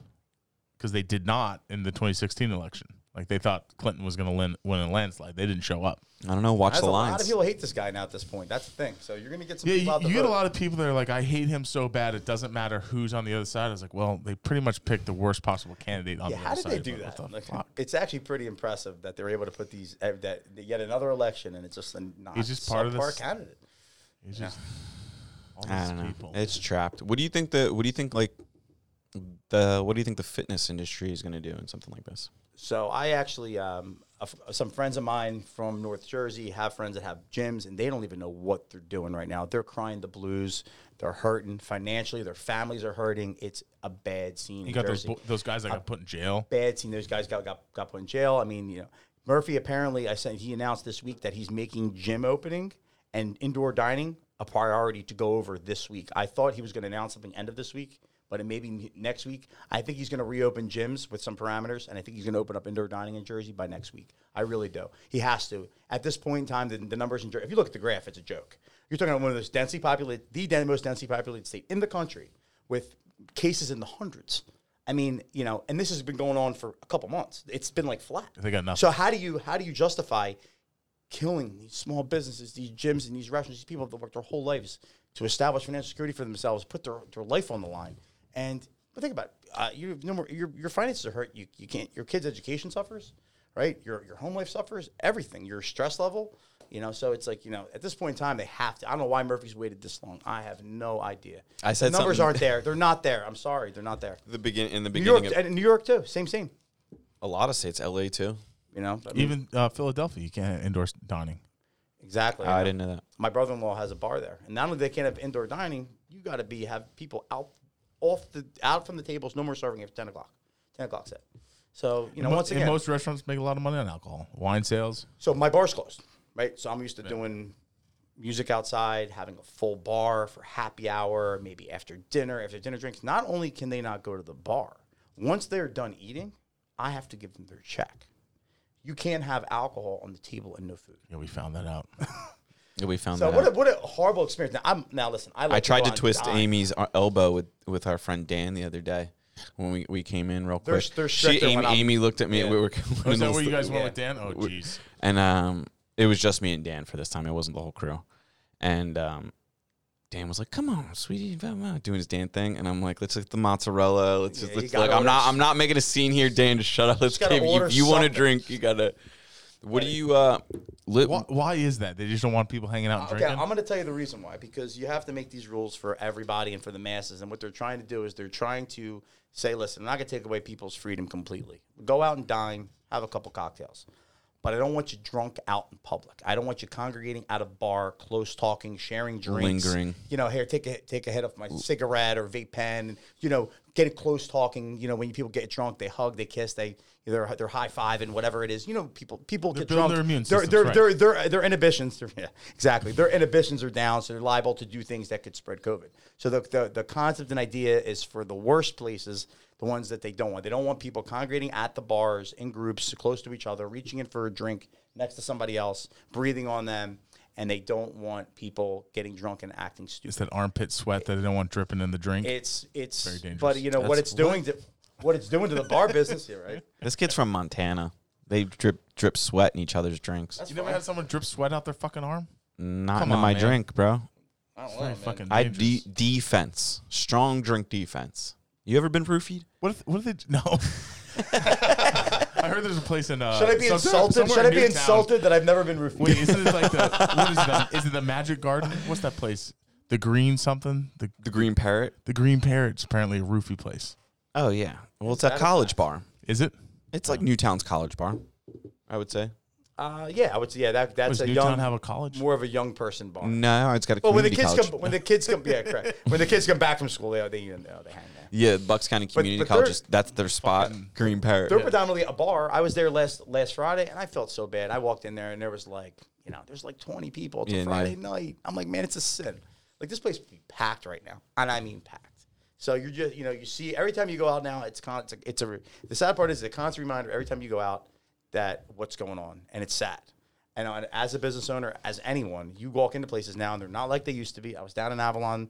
Because they did not in the 2016 election. Like they thought Clinton was going to win, win a landslide. They didn't show up. I don't know. Watch That's the lines. a lot of people hate this guy now at this point. That's the thing. So you're going to get some Yeah, people you, out to you get a lot of people that are like, I hate him so bad. It doesn't matter who's on the other side. I was like, well, they pretty much picked the worst possible candidate on Yeah, the how other did side. they do that? the Like, it's actually pretty impressive that they're able to put these that yet another election and it's just a not He's just part of subpar this- candidate. It's just All I don't know. people. It's trapped. What do you think the? What do you think like the? What do you think the fitness industry is going to do in something like this? So I actually, um, a some friends of mine from North Jersey have friends that have gyms, and they don't even know what they're doing right now. They're crying the blues. They're hurting financially. Their families are hurting. It's a bad scene. you got those Jersey. those guys that got put in jail. bad scene. Those guys got, got got put in jail. I mean, you know, Murphy apparently, I said he announced this week that he's making gym opening and indoor dining a priority to go over this week. I thought he was going to announce something end of this week, but maybe next week. I think he's going to reopen gyms with some parameters, and I think he's going to open up indoor dining in Jersey by next week. I really do. He has to. At this point in time, the, the numbers in Jersey, if you look at the graph, it's a joke. You're talking about one of those densely populated, the den- most densely populated state in the country with cases in the hundreds. I mean, you know, and this has been going on for a couple months. It's been like flat. They got nothing. So how do you how do you justify killing these small businesses, these gyms, and these restaurants? These people that worked their whole lives to establish financial security for themselves, put their, their life on the line. And but think about it. Uh, you have no more, your your finances are hurt. You you can't. Your kid's education suffers, right? Your your home life suffers. Everything. Your stress level. You know, so it's like you know, at this point in time, they have to. I don't know why Murphy's waited this long. I have no idea. I said the numbers something- aren't there. They're not there. I'm sorry, they're not there. The begin in the New York beginning of and New York too. Same scene. a lot of states, LA too. You know, I mean, Even uh, Philadelphia, you can't endorse dining. exactly. I didn't know that. my brother-in-law has a bar there, and not only they can't have indoor dining, you got to be have people out off the out from the tables. No more serving after ten o'clock. Ten o'clock set. So you know, Mo- once again, most restaurants make a lot of money on alcohol, wine sales. so my bar's closed, right? So I'm used to doing music outside, having a full bar for happy hour, maybe after dinner, after dinner drinks. Not only can they not go to the bar, once they're done eating, I have to give them their check. You can't have alcohol on the table and no food. Yeah, we found that out. Yeah, we found So that. what a, what a horrible experience. Now I'm now listen. I, like I tried go to twist dime. Amy's elbow with with our friend Dan the other day when we, we came in real They're- quick. they're she, Amy, Amy looked at me. Yeah. We were Oh, is that where you guys went yeah. with Dan? Oh, jeez. and um, it was just me and Dan for this time. It wasn't the whole crew. And um, Dan was like, "Come on, sweetie," blah, blah," doing his Dan thing, and I'm like, "Let's get the mozzarella. Let's Yeah, just you let's, like, I'm not I'm not making a scene here, Dan. Just shut up. Let's gotta give order if you want to drink, you gotta. What do you uh? Li- Why, why is that? They just don't want people hanging out and Okay, drinking. I'm going to tell you the reason why. Because you have to make these rules for everybody and for the masses. And what they're trying to do is they're trying to say, listen, I'm not going to take away people's freedom completely. Go out and dine, have a couple cocktails. But I don't want you drunk out in public. I don't want you congregating at a bar, close talking, sharing drinks. Lingering. You know, here, take a take a hit of my cigarette or vape pen. And, you know, getting close talking. You know, when people get drunk, they hug, they kiss, they they're they're high fiving, whatever it is. You know, people people get drunk. their immune they're, systems, they're, right. they're, their their inhibitions, they're- yeah, exactly. Their inhibitions are down, so they're liable to do things that could spread COVID. So the, the the concept and idea is for the worst places, the ones that they don't want. They don't want people congregating at the bars in groups close to each other, reaching in for a drink next to somebody else, breathing on them, and they don't want people getting drunk and acting stupid. it's that armpit sweat that they don't want dripping in the drink. It's it's Very dangerous. but you know what it's doing to what it's doing to the bar business here, right? this kid's from Montana. They drip drip sweat in each other's drinks. That's you never fine. had someone drip sweat out their fucking arm? Not Come in on, my man. drink, bro. I don't know, fucking I de- defense, strong drink defense. You ever been roofied? What if, what if they no? I heard there's a place in. Uh, Should I be some- insulted? somewhere Should I in be Newtown. insulted that I've never been roofied? Wait, isn't it like the what is that? Is it the Magic Garden? What's that place? The Green something? The The Green Parrot. the Green Parrot's apparently a roofie place. Oh yeah. Well, it's that a a college bar. Is it? It's like Newtown's college bar. I would say. Uh, yeah, I would say yeah. That that's Does a Newtown young, have a college? more of a young person bar. No, it's got a Well, when the community kids college. come, when the kids come, yeah, correct. When the kids come back from school, they they you know, they hang there. yeah, Bucks County Community but College. they're- is- That's their spot. Green Parrot. They're predominantly a bar. I was there last last Friday, and I felt so bad. I walked in there, and there was like, you know, there's like 20 people. It's Yeah, a no. Friday night. I'm like, man, it's a sin. Like this place would be packed right now, and I mean packed. So you're just, you know, you see every time you go out now, it's con- it's a, it's a the sad part is the constant reminder every time you go out that what's going on, and it's sad. And as a business owner, as anyone, you walk into places now, and they're not like they used to be. I was down in Avalon,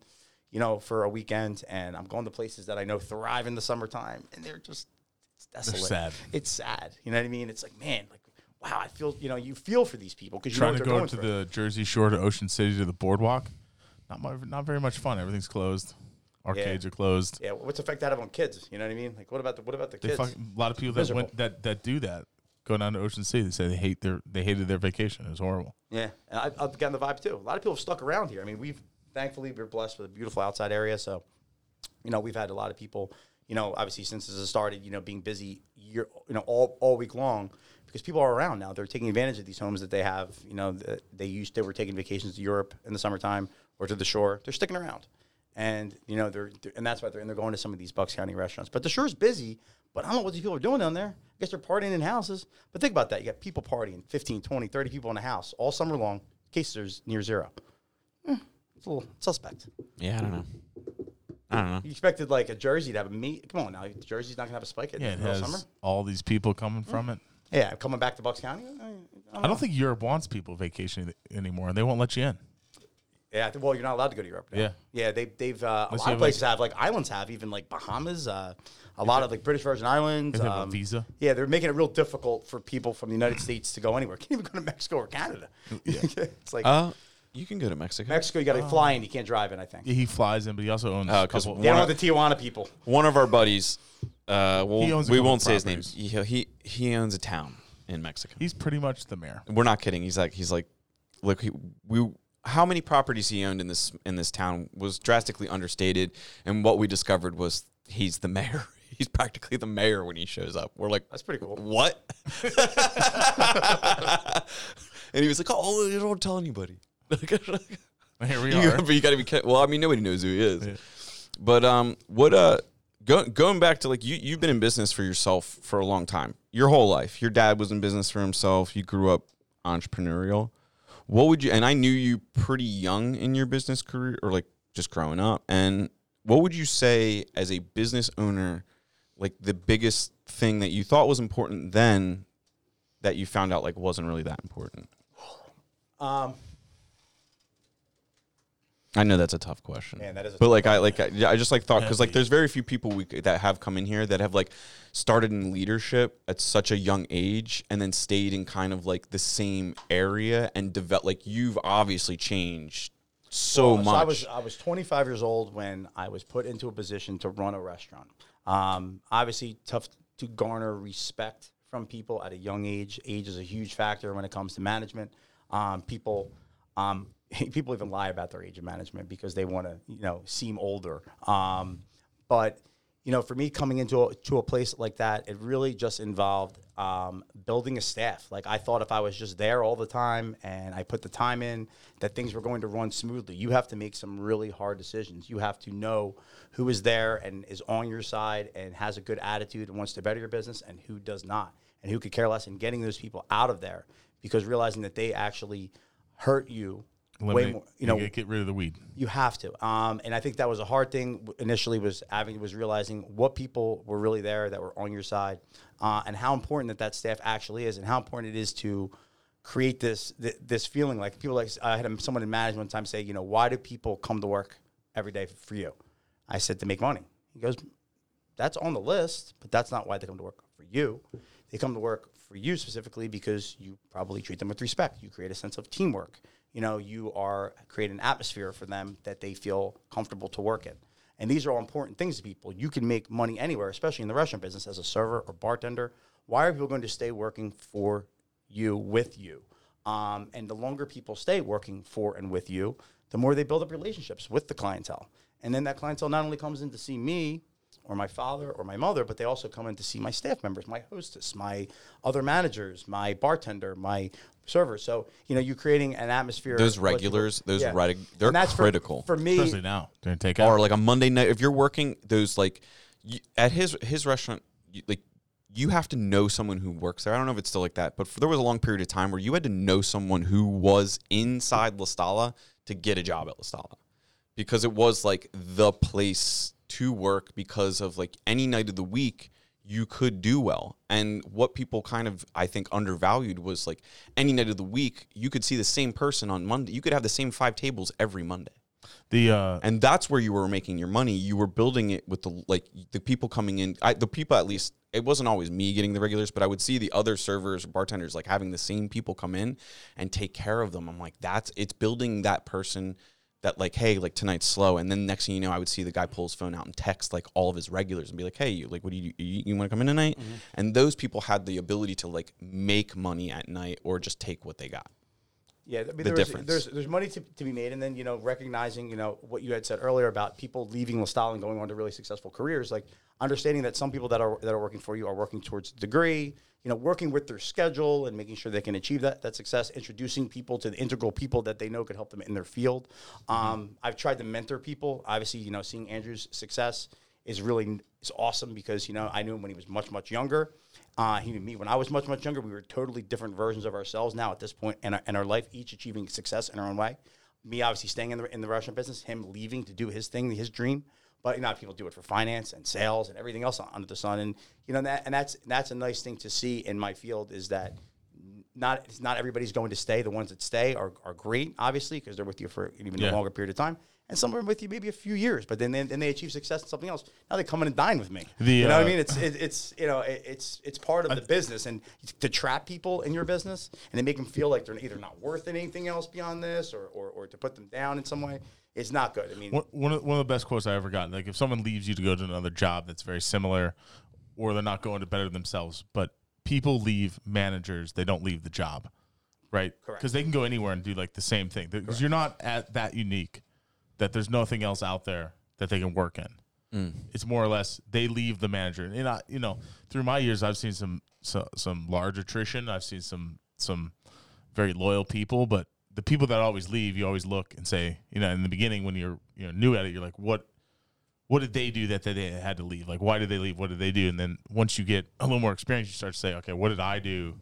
you know, for a weekend, and I'm going to places that I know thrive in the summertime, and they're just it's desolate. sad. It's sad. You know what I mean? It's like, man, like, wow, I feel, you know, you feel for these people because Trying to they're go to the Jersey Shore to Ocean City to the boardwalk. Not mu- not very much fun. Everything's closed. Arcades are closed. yeah, what's the effect that have on kids? You know what I mean? Like, what about the what about the They kids? fuck, a lot of people that went that that do that go down to Ocean City. They say they hate their they hated their vacation. It was horrible. yeah, and I've, I've gotten the vibe too. A lot of people have stuck around here. I mean, we've thankfully we're blessed with a beautiful outside area. So, you know, we've had a lot of people, you know, obviously since this has started, you know, being busy year, you know, all, all week long because people are around now. They're taking advantage of these homes that they have. You know, they used they were taking vacations to Europe in the summertime or to the shore. They're sticking around, and you know they're, they're and that's why they're and they're going to some of these Bucks County restaurants. But the shore's busy. But I don't know what these people are doing down there. I guess they're partying in houses. But think about that. You got people partying, 15, 20, 30 people in a house all summer long. Cases there's near zero. Eh, it's a little suspect. Yeah, I don't know. I don't know. You expected like a Jersey to have a meet. Come on now, Jersey's not gonna have a spike in Yeah, the it middle has summer. all these people coming from it. Yeah, coming back to Bucks County. I, I I don't think Europe wants people vacationing anymore. And they won't let you in. Yeah, well, you're not allowed to go to Europe. Now. Yeah. yeah. They, they've uh, a Unless lot you of have, places have like islands have even like Bahamas, uh, a lot of like British Virgin Islands. If they have a um, visa. Yeah, they're making it real difficult for people from the United States to go anywhere. Can't even go to Mexico or Canada. it's like Uh, you can go to Mexico. Mexico, you got to fly in. You can't drive in. I think. He flies in, but he also owns Oh, a 'cause couple. They don't One want the Tijuana people. One of our buddies, uh, well, He owns a we couple won't say his name. properties. He, he he owns a town in Mexico. He's pretty much the mayor. We're not kidding. He's like he's like, look, he, we how many properties he owned in this in this town was drastically understated, and what we discovered was he's the mayor. He's practically the mayor when he shows up. We're like, That's pretty cool. what? and he was like, oh, you don't tell anybody. Here we You, are. but you got to be careful. Well, I mean, nobody knows who he is. But um, what uh, go, going back to like you, you've been in business for yourself for a long time, your whole life. Your dad was in business for himself. You grew up entrepreneurial. What would you? And I knew you pretty young in your business career, or like just growing up. And what would you say as a business owner, like the biggest thing that you thought was important then, that you found out like wasn't really that important? Um, I know that's a tough question. Man, that is a but like I like I, yeah, I just like thought because like there's very few people we c- that have come in here that have like started in leadership at such a young age and then stayed in kind of like the same area and develop like you've obviously changed so Well, much. I was I was 25 years old when I was put into a position to run a restaurant. Um, obviously, tough to garner respect from people at a young age. Age is a huge factor when it comes to management. Um, people, um, people even lie about their age of management because they want to, you know, seem older. Um, but you know, for me coming into a, to a place like that, it really just involved um, building a staff. Like I thought, if I was just there all the time and I put the time in, that things were going to run smoothly. You have to make some really hard decisions. You have to know who is there and is on your side and has a good attitude and wants to better your business, and who does not, and who could care less. And getting those people out of there because realizing that they actually hurt you way more. You know, get, get rid of the weed. you have to. Um, and I think that was a hard thing initially was having was realizing what people were really there that were on your side, uh, and how important that that staff actually is, and how important it is to create this th- this feeling like people like I had someone in management one time say, you know, why do people come to work every day for you? I said to make money. He goes, that's on the list, but that's not why they come to work for you. They come to work for you specifically because you probably treat them with respect. You create a sense of teamwork. You know, you are create an atmosphere for them that they feel comfortable to work in. And these are all important things to people. You can make money anywhere, especially in the restaurant business as a server or bartender. Why are people going to stay working for you with you? Um, and the longer people stay working for and with you, the more they build up relationships with the clientele. And then that clientele not only comes in to see me or my father or my mother, but they also come in to see my staff members, my hostess, my other managers, my bartender, my server. So, you know, you're creating an atmosphere. those regulars, those Yeah. reg- they're And that's critical. For, me, Especially now during takeout. or like a Monday night if you're working those like you, at his his restaurant you, like you have to know someone who works there. I don't know if it's still like that, but for, there was a long period of time where you had to know someone who was inside La Stalla to get a job at La Stalla because it was like the place to work because of like any night of the week you could do well. And what people kind of I think undervalued was like any night of the week you could see the same person on Monday. You could have the same five tables every Monday the uh, and that's where you were making your money. You were building it with the like the people coming in. I, the people at least it wasn't always me getting the regulars, but I would see the other servers, bartenders, like having the same people come in and take care of them. I'm like, that's it's building that person that like, hey, like tonight's slow, and then next thing you know, I would see the guy pull his phone out and text like all of his regulars and be like, hey, you like, what do you you, you want to come in tonight? Mm-hmm. And those people had the ability to like make money at night or just take what they got. Yeah, I mean, the there's, difference. There's there's money to, to be made, and then you know recognizing you know what you had said earlier about people leaving La Stalla and going on to really successful careers. Like understanding that some people that are that are working for you are working towards a degree. You know, working with their schedule and making sure they can achieve that that success. Introducing people to the integral people that they know could help them in their field. Um, I've tried to mentor people. Obviously, you know, seeing Andrew's success is really is awesome because you know I knew him when he was much much younger. Uh, he knew me when I was much much younger. We were totally different versions of ourselves now at this point in our, in our life, each achieving success in our own way. Me obviously staying in the in the restaurant business, him leaving to do his thing, his dream. But you know, people do it for finance and sales and everything else under the sun. And you know, that, and that's that's a nice thing to see in my field is that not it's not everybody's going to stay. The ones that stay are, are great, obviously, because they're with you for even Yeah. a longer period of time. And some are with you maybe a few years, but then they, then they achieve success in something else. Now they come in and dine with me. The, you know what uh, I mean? It's it, it's you know it, it's it's part of the business, and to trap people in your business and to make them feel like they're either not worth anything else beyond this, or, or or to put them down in some way, is not good. I mean, One, one of, one of the best quotes I ever got. Like if someone leaves you to go to another job that's very similar, or they're not going to better themselves, but people leave managers, they don't leave the job, right? Correct. Because they can go anywhere and do like the same thing. Because you're not at that unique that there's nothing else out there that they can work in. Mm. It's more or less they leave the manager, and I, you know, through my years, I've seen some so, some large attrition. I've seen some some very loyal people, but the people that always leave, you always look and say, you know, in the beginning when you're you know new at it, you're like, what what did they do that they had to leave? Like, why did they leave? What did they do? And then once you get a little more experience, you start to say, okay, what did I do?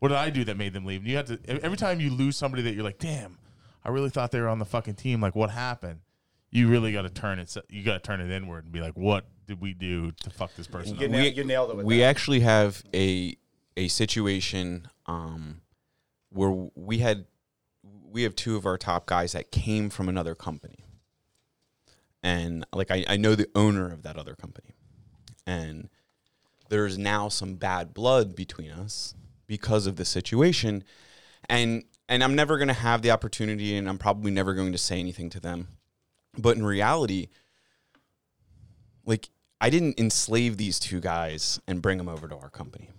What did I do that made them leave? And you have to every time you lose somebody that you're like, damn, I really thought they were on the fucking team. Like, what happened? You really got to turn it. You got to turn it inward and be like, what did we do to fuck this person? you, up? nailed, you nailed it. With we that. actually have a a situation um, where we had we have two of our top guys that came from another company, and like I, I know the owner of that other company, and there's now some bad blood between us because of the situation, and and I'm never going to have the opportunity, and I'm probably never going to say anything to them, but in reality, like I didn't enslave these two guys and bring them over to our company.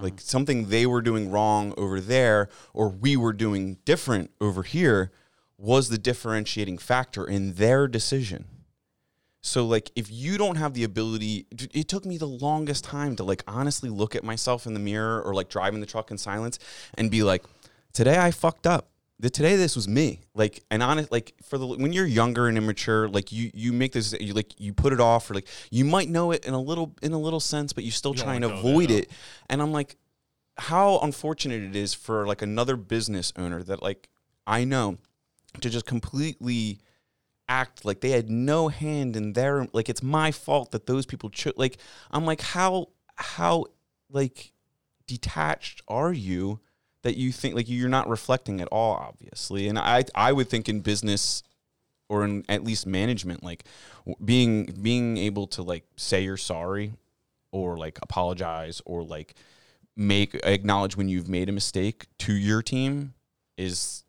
Like something they were doing wrong over there or we were doing different over here was the differentiating factor in their decision. So like if you don't have the ability it took me the longest time to like honestly look at myself in the mirror or like driving the truck in silence and be like today I fucked up. The, today this was me. Like and honest like for the when you're younger and immature like you you make this you like you put it off or like you might know it in a little in a little sense but you still don't try and wanna go there, avoid it. And I'm like how unfortunate it is for like another business owner that like I know to just completely act like they had no hand in their like it's my fault that those people cho- like I'm like how how like detached are you that you think like you're not reflecting at all obviously and I I would think in business or in at least management like being being able to like say you're sorry or like apologize or like make acknowledge when you've made a mistake to your team is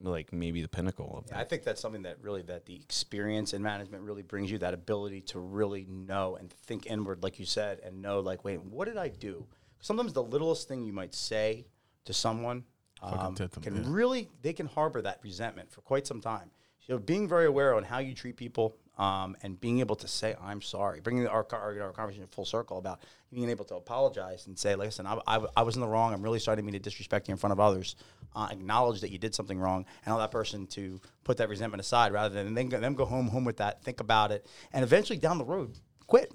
like maybe the pinnacle of Yeah, I think that's something that really that the experience in management really brings you that ability to really know and think inward, like you said, and know like, wait, what did I do? Sometimes the littlest thing you might say to someone um, them, can yeah. really they can harbor that resentment for quite some time. So being very aware on how you treat people um, and being able to say I'm sorry, bringing our, our, our conversation full circle about being able to apologize and say, listen, I, I, I was in the wrong. I'm really sorry to mean to disrespect you in front of others. Uh, acknowledge that you did something wrong and allow that person to put that resentment aside rather than then go, them go home home with that, think about it, and eventually down the road quit.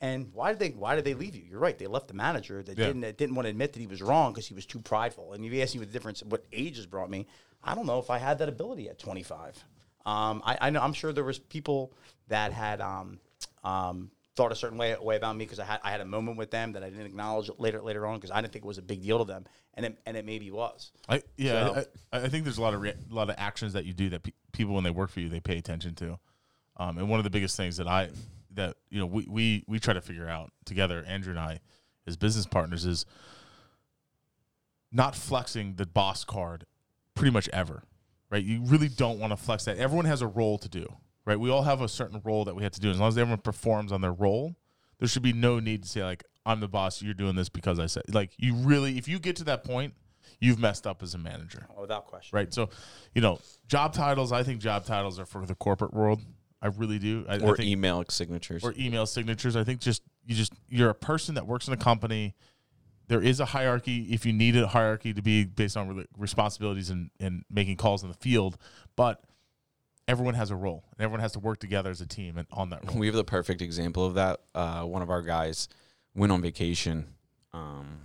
And why did they why did they leave you? You're right. They left the manager that Yeah. didn't that didn't want to admit that he was wrong because he was too prideful. And if you ask me what the difference what age has brought me, I don't know if I had that ability at 25. Um, I, I know I'm sure there was people that had um, um, thought a certain way, way about me because I had I had a moment with them that I didn't acknowledge later later on because I didn't think it was a big deal to them, and it, and it maybe was. I yeah, So- I, I think there's a lot of rea- a lot of actions that you do that pe- people when they work for you they pay attention to, um, and one of the biggest things that I that you know we we we try to figure out together, Andrew and I, as business partners, is not flexing the boss card, pretty much ever, right? You really don't want to flex that. Everyone has a role to do, right? We all have a certain role that we have to do. As long as everyone performs on their role, there should be no need to say like I'm the boss. You're doing this because I said. Like you really, if you get to that point, you've messed up as a manager, Oh, without question. right? So, you know, job titles. I think job titles are for the corporate world. I really do. I, I or think, email signatures. or email signatures. I think just you just you're a person that works in a company. There is a hierarchy if you need a hierarchy to be based on re- responsibilities and, and making calls in the field, but everyone has a role and everyone has to work together as a team and on that role. We have the perfect example of that. Uh, one of our guys went on vacation, um,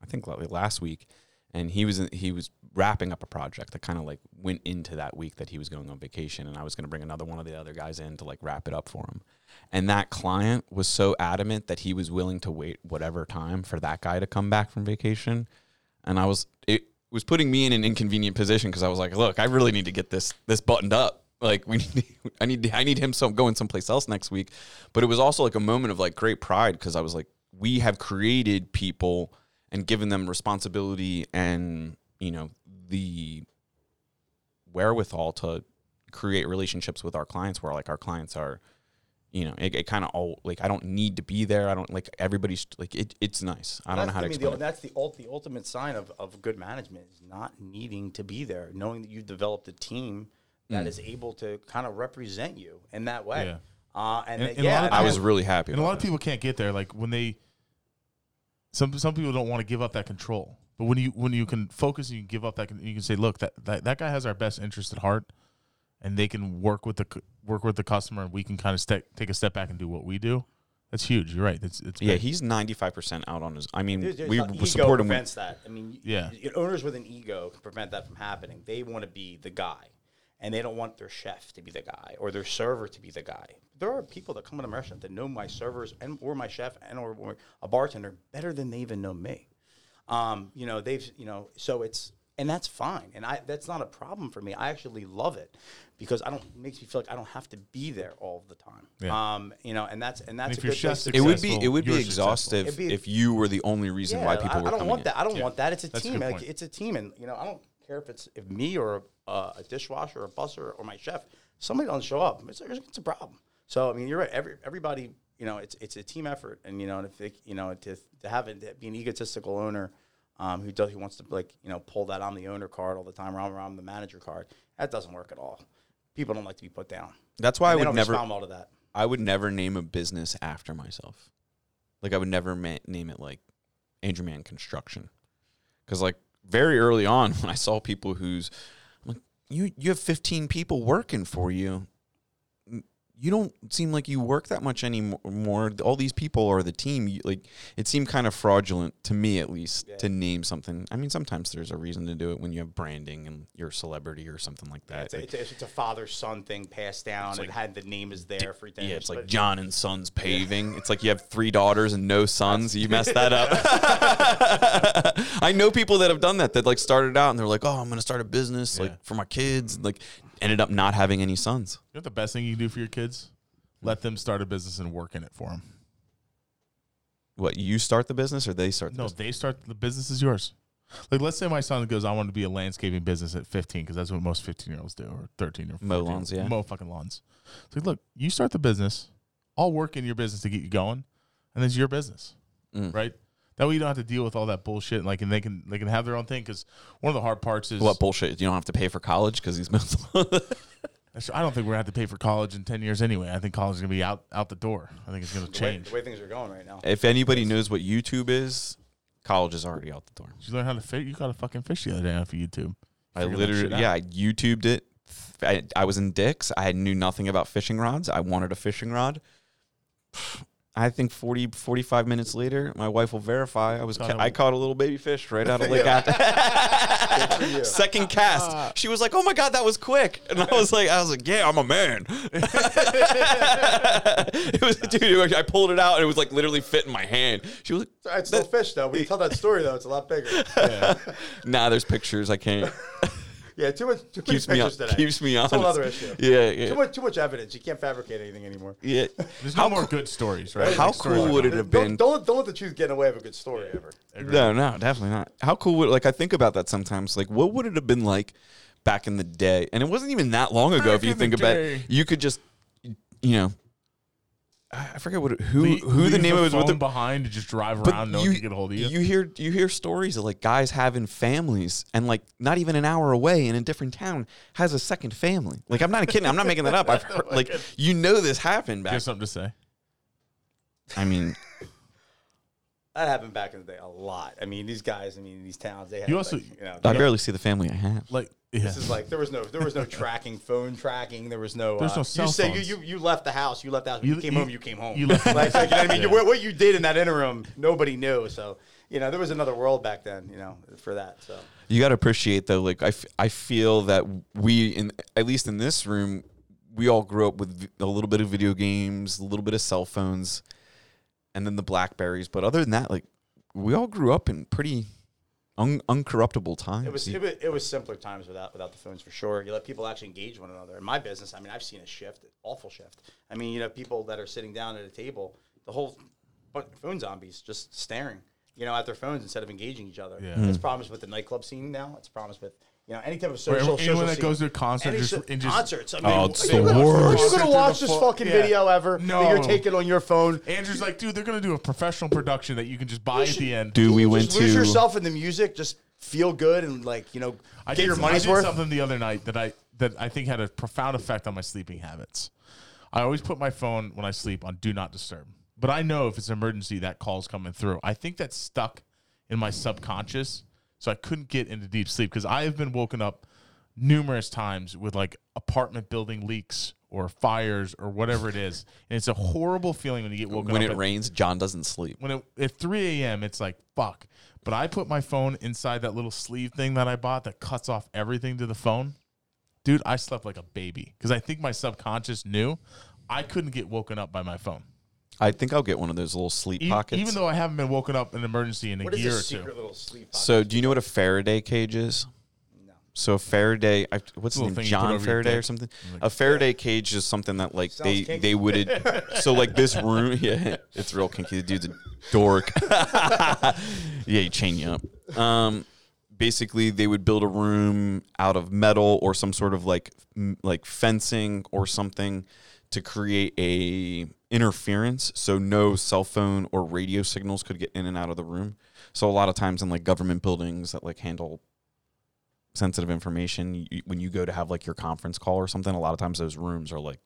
I think last week, and he was he was wrapping up a project that kind of like went into that week that he was going on vacation, and I was going to bring another one of the other guys in to like wrap it up for him. And that client was so adamant that he was willing to wait whatever time for that guy to come back from vacation, and I was it was putting me in an inconvenient position because I was like, look, I really need to get this this buttoned up. Like we need, I need, I need him some going someplace else next week. But it was also like a moment of like great pride because I was like, we have created people and given them responsibility and you know the wherewithal to create relationships with our clients where like our clients are you know it, it kind of all like i don't need to be there i don't like everybody's like it, it's nice i don't know That's- how to I mean, explain the, it. That's the, ult, the ultimate sign of, of good management is not needing to be there, knowing that you've developed a team that Mm. is able to kind of represent you in that way. Yeah. Uh, and, And- that- and yeah, of i was really happy And a about lot of people can't get there. Like when they, some some people don't want to give up that control. But when you when you can focus and you give up that, con- you can say, look, that, that that guy has our best interest at heart, and they can work with the work with the customer, and we can kind of step take a step back and do what we do. That's huge. You're right. It's it's yeah big. he's 95% out on his i mean There's- there's we we ego support him with- prevents that. I mean, Yeah. owners with an ego can prevent that from happening. They want to be the guy, and they don't want their chef to be the guy or their server to be the guy. There are people that come into my restaurant that know my servers and or my chef and or, or a bartender better than they even know me. Um, you know, they've you know, so it's and that's fine, and I that's not a problem for me. I actually love it because I don't it makes me feel like I don't have to be there all the time. Yeah. Um, you know, and that's and that's if a good chef's place it would be it would be exhaustive be- if you were the only reason why people I, were I don't coming want in. that. I don't Yeah. want that. It's a That's team. good Like, point. it's a team, and you know, I don't care if it's if me or uh, a dishwasher, or a busser, or my chef. Somebody doesn't show up. It's, it's a problem. So I mean, you're right. Every everybody, you know, it's it's a team effort, and you know, and if they, you know, to to have it to be an egotistical owner. Um, who does who wants to like you know pull that I'm the owner card all the time or I'm, or I'm the manager card that doesn't work at all. People don't like to be put down. That's why I And they would don't never respond well to that. I would never name a business after myself. Like I would never ma- name it like Andrew Man Construction, because like very early on when I saw people who's I'm like you you have 15 people working for you. You don't seem like you work that much anymore. All these people are the team. You, like it seemed kind of fraudulent to me, at least, Yeah. to name something. I mean, sometimes there's a reason to do it when you have branding and you're a celebrity or something like that. It's a, Like, it's, it's a father son thing passed down. like- had the name is there for them. Yeah, it's like John and Sons Paving. It's like you have three daughters and no sons. You messed that up. I know people that have done that. That like started out and they're like, "Oh, I'm gonna start a business Yeah. like for my kids." Like ended up not having any sons. You know the best thing you can do for your kids? Let them start a business and work in it for them. What you start the business or they start the No, business? they start the business is yours. Like let's say my son goes, I want to be a landscaping business at 15 because that's what most 15 year olds do or 13 or 14. Mow lawns, yeah. mow fucking lawns. So look, you start the business. I'll work in your business to get you going, and it's your business, Mm. right? That way you don't have to deal with all that bullshit. And Like, and they can they can have their own thing because one of the hard parts is What bullshit? You don't have to pay for college because he's Actually, I don't think we're gonna have to pay for college in 10 years anyway. I think college is gonna be out out the door. I think it's gonna the way, change. the way things are going right now. if anybody knows what YouTube is, college is already out the door. Did you learn how to fish? You got a fucking fish the other day off of YouTube. I Figure that literally, out. yeah, I YouTubed it. I, I was in Dick's. I knew nothing about fishing rods. I wanted a fishing rod. I think 40, 45 minutes later, my wife will verify. I was ca- I caught a little baby fish right out of Lake Atta. Second cast. Uh, she was like, "Oh my god, that was quick," and I was like, "I was like, yeah, I'm a man." it was, dude. I pulled it out and it was like literally fit in my hand. She was like, It's still fish though. When you tell that story though, it's a lot bigger. "Nah, there's pictures. I can't." Yeah, too much. Too many keeps me on. pictures today. Keeps me It's honest. a whole other issue. Yeah, yeah. Too much. Too much evidence. You can't fabricate anything anymore. Yeah. There's How no more cool- good stories, right? How Like, stories cool are would it gone. have Don't, been? don't don't let the truth get in the way of a good story ever. No, no, definitely not. How cool would like I think about that sometimes. Like, what would it have been like back in the day? And it wasn't even that long ago. Back if you in the think about it, you could just, you know, I I forget what who Le- who the name of it was. phone With the, behind to just drive around, no one can get a hold of you. you hear you hear stories of like guys having families and like not even an hour away in a different town has a second family. Like I'm not kidding. I'm not making that up. I've heard, oh like you know this happened back. You back. have something to say? I mean, That happened back in the day a lot. I mean, these guys, I mean, these towns, they had, You also- like, you know, I barely see the family I have. Like, yeah. This is like there was no there was no tracking, phone tracking. There was no. There's uh, no cell you say you, phones. you you left the house. You left the house. When you, You- came you- home. You came home. you left- like, like, you know what I mean. You- Yeah. what, what you did in that interim, nobody knew. So you know there was another world back then. You know for that. So You got to appreciate though. Like I, f- I feel that we in at least in this room, we all grew up with a little bit of video games, a little bit of cell phones, and then the Blackberries. But other than that, like we all grew up in pretty un- uncorruptible times. it was, it was it was simpler times without without the phones for sure. You let people actually engage one another. In my business, I mean, I've seen a shift, awful shift. I mean, you know, people that are sitting down at a table, the whole phone zombies just staring, you know, at their phones instead of engaging each other. Yeah. Mm-hmm. It's problems with the nightclub scene now. It's problems with you know any type of Or social. anyone social that goes to a concert Any just- so- and just- concerts. I mean, Oh, it's are the you gonna- worst. Are you Concert gonna watch this fucking yeah. video ever? No. that you're taking on your phone. Andrew's like, dude, they're gonna do a professional production that you can just buy at the end. Dude, we went Just lose to yourself in the music. Just feel good and like you know I get did, your some- money's I did worth. something the other night that I that I think had a profound effect on my sleeping habits. I always put my phone when I sleep on do not disturb. But I know if it's an emergency, that call's coming through. I think that's stuck in my subconscious, so I couldn't get into deep sleep because I have been woken up numerous times with like apartment building leaks or fires or whatever it is, and it's a horrible feeling when you get woken when up. When it rains, John doesn't sleep. when it at 3 a.m. it's like fuck. But I put my phone inside that little sleeve thing that I bought that cuts off everything to the phone. Dude, I slept like a baby because I think my subconscious knew I couldn't get woken up by my phone. I think I'll get one of those little sleep E- pockets. even though I haven't been woken up in an emergency in a What is year a or secret two. little sleep? pocket? so, do you know what a Faraday cage is? No. So a Faraday, I, what's his Little name? thing you put John over your Faraday or dick. something. Like- a Faraday cage is something that like Sounds they kinky. they would. so like this room, yeah, it's real kinky. The dude's a dork. yeah, he chain you up. Um, basically, they would build a room out of metal or some sort of like m- like fencing or something to create a interference so no cell phone or radio signals could get in and out of the room so a lot of times in like government buildings that like handle sensitive information you, when you go to have like your conference call or something a lot of times those rooms are like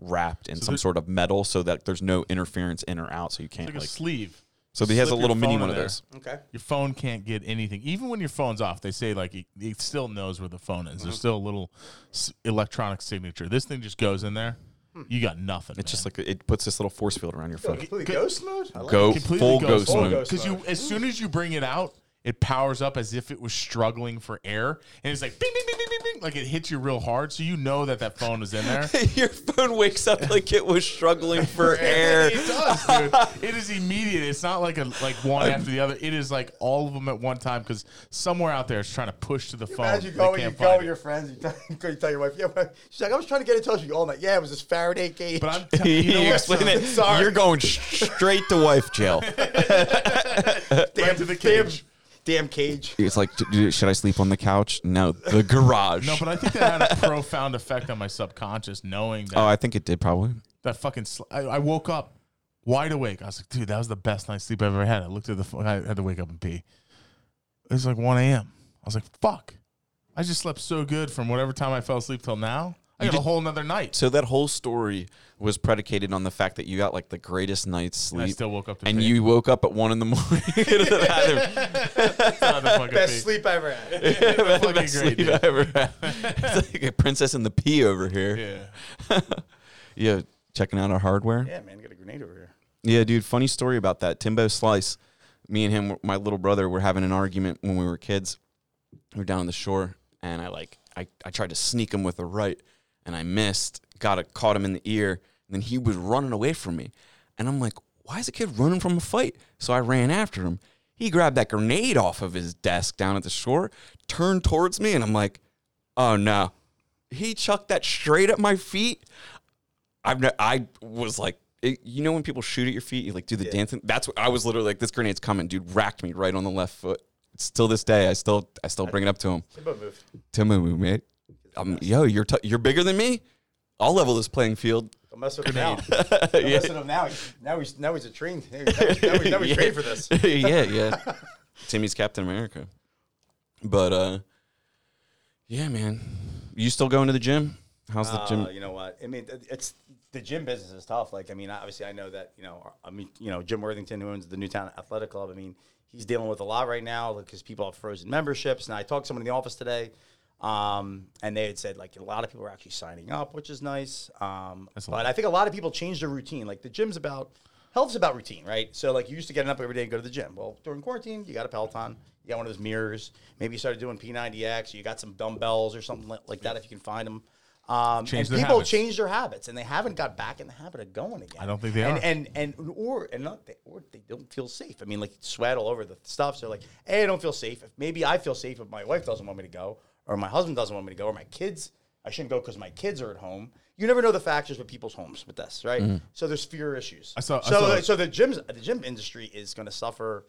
wrapped in So some sort of metal so that there's no interference in or out so you can't like a sleeve. so he has a little mini one in of those Okay. Your phone can't get anything. Even when your phone's off, they say like it, it still knows where the phone is. Mm-hmm. There's still a little s- electronic signature. This thing just goes in there. Mm. You got nothing. it's just like it puts this little force field around your Go phone completely Good- ghost mode. I like Go it. completely full ghost ghost mode ghost because you as soon as you bring it out, it powers up as if it was struggling for air, and it's like bing, bing, bing, bing, bing, bing, like it hits you real hard, so you know that that phone is in there. your phone wakes up like it was struggling for air it does, dude. It is immediate. It's not like a like one after the other. It is like all of them at one time because somewhere out there is trying to push to the phone. Imagine you go, you can't go with your friends. You tell, you tell your wife, yeah. but- She's like, I was trying to get in touch with you all night. Yeah, it was this Faraday cage. But I'm t- you know you what? explain it. Sorry. You're going straight to wife jail. damn to the damn- cage. Damn, cage. It's like, "D- d- should I sleep on the couch? No, the garage. No, but I think that had a profound effect on my subconscious, knowing that oh, I think it did probably. that fucking. Sl- I, I woke up wide awake. I was like, dude, that was the best night's sleep I've ever had. I looked at the phone. I had to wake up and pee. It was like 1 a.m. I was like, fuck. I just slept so good from whatever time I fell asleep till now. I You got a whole nother night. So that whole story was predicated on the fact that you got like the greatest night's And I sleep, still woke up to and pee. you woke up at one in the morning. That's not the Best pee. sleep I ever had. the best great, sleep dude. I ever had. It's like a princess in the pea over here. Yeah. Yeah, checking out our hardware. yeah, man, got a grenade over here. Yeah, dude. Funny story about that. Timbo Slice. Me and him, my little brother, were having an argument when we were kids. We were down on the shore, and I like I, I tried to sneak him with a right, and I missed. Got it, caught him in the ear, and then he was running away from me, and I'm like, why is a kid running from a fight? So I ran after him. He grabbed that grenade off of his desk down at the shore, turned towards me, and I'm like, oh no. He chucked that straight at my feet. I've I was like, it, you know, when people shoot at your feet, you like do the dancing. That's what I was literally like. This grenade's coming, dude. Racked me right on the left foot. Still this day, I still I still bring it up to him. Timbo move. Timbo move, mate. Um, yo, you're t- you're bigger than me. I'll level this playing field. Don't mess with him now. Don't mess with him now. Now he's now he's a trained. Now he's, now he's, now he's Yeah. trained for this. yeah, yeah. Timmy's Captain America. But uh yeah, man. You still going to the gym? How's the gym? Uh, you know what? I mean, it's the gym business is tough. Like, I mean, obviously, I know that you know. I mean, you know, Jim Worthington, who owns the Newtown Athletic Club. I mean, he's dealing with a lot right now because people have frozen memberships. And I talked to someone in the office today, um, and they had said like a lot of people are actually signing up, which is nice. Um, but lot. I think a lot of people changed their routine. Like the gym's about health's about routine, right? So like you used to getting up every day and go to the gym. Well, during quarantine, you got a Peloton, you got one of those mirrors. Maybe you started doing P90X, you got some dumbbells or something like that if you can find them. Um, Change and people habits. change their habits, and they haven't got back in the habit of going again. I don't think they and, are. And and or and not they, or they don't feel safe. I mean, like sweat all over the stuff. So like, hey, I don't feel safe. If maybe I feel safe if my wife doesn't want me to go, or my husband doesn't want me to go, or my kids. I shouldn't go because my kids are at home. You never know the factors with people's homes with this, right? Mm. So there's fear issues. I saw- I so saw- so the gyms the gym industry is going to suffer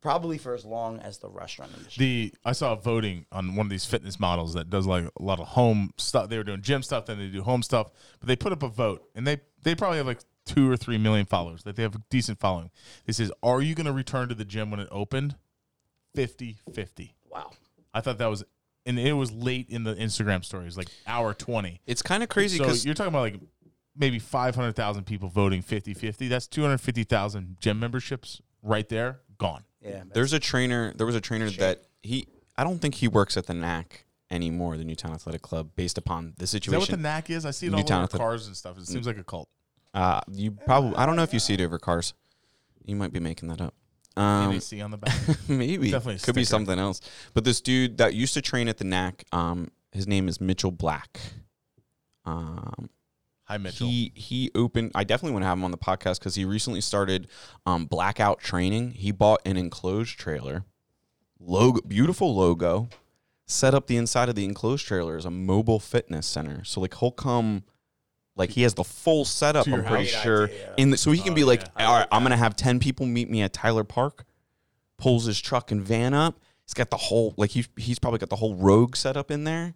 probably for as long as the restaurant industry. The I saw voting on one of these fitness models that does like a lot of home stuff. They were doing gym stuff, then they do home stuff. But they put up a vote, and they they probably have like two or three million followers. That they have a decent following. They says, "Are you going to return to the gym when it opened?" 50-50. wow. I thought that was, and it was late in the Instagram stories, like hour twenty. It's kind of crazy So because you're talking about like maybe five hundred thousand people voting 50-50. That's two hundred fifty thousand gym memberships right there gone. Yeah. there's a trainer. There was a trainer Shame. that he. I don't think he works at the NAC anymore, the Newtown Athletic Club, based upon the situation. Is that what situation. the knack is? I see it all Newtown over Athletic- cars and stuff. It seems like a cult. uh, you probably. I don't know if you see it over cars. You might be making that up. Um, NAC on the back. maybe Definitely could be sticker. something else. But this dude that used to train at the NAC, um, his name is Mitchell Black. Um, Hi, Mitchell. he he opened. I definitely want to have him on the podcast because he recently started um, blackout training. He bought an enclosed trailer, logo, beautiful logo, set up the inside of the enclosed trailer as a mobile fitness center. So like he'll come, like he has the full setup. I'm pretty sure, idea. in the, so he can Oh, be like, yeah. all right, I'm gonna have ten people meet me at Tyler Park. Pulls his truck and van up. He's got the whole like he he's probably got the whole Rogue setup in there.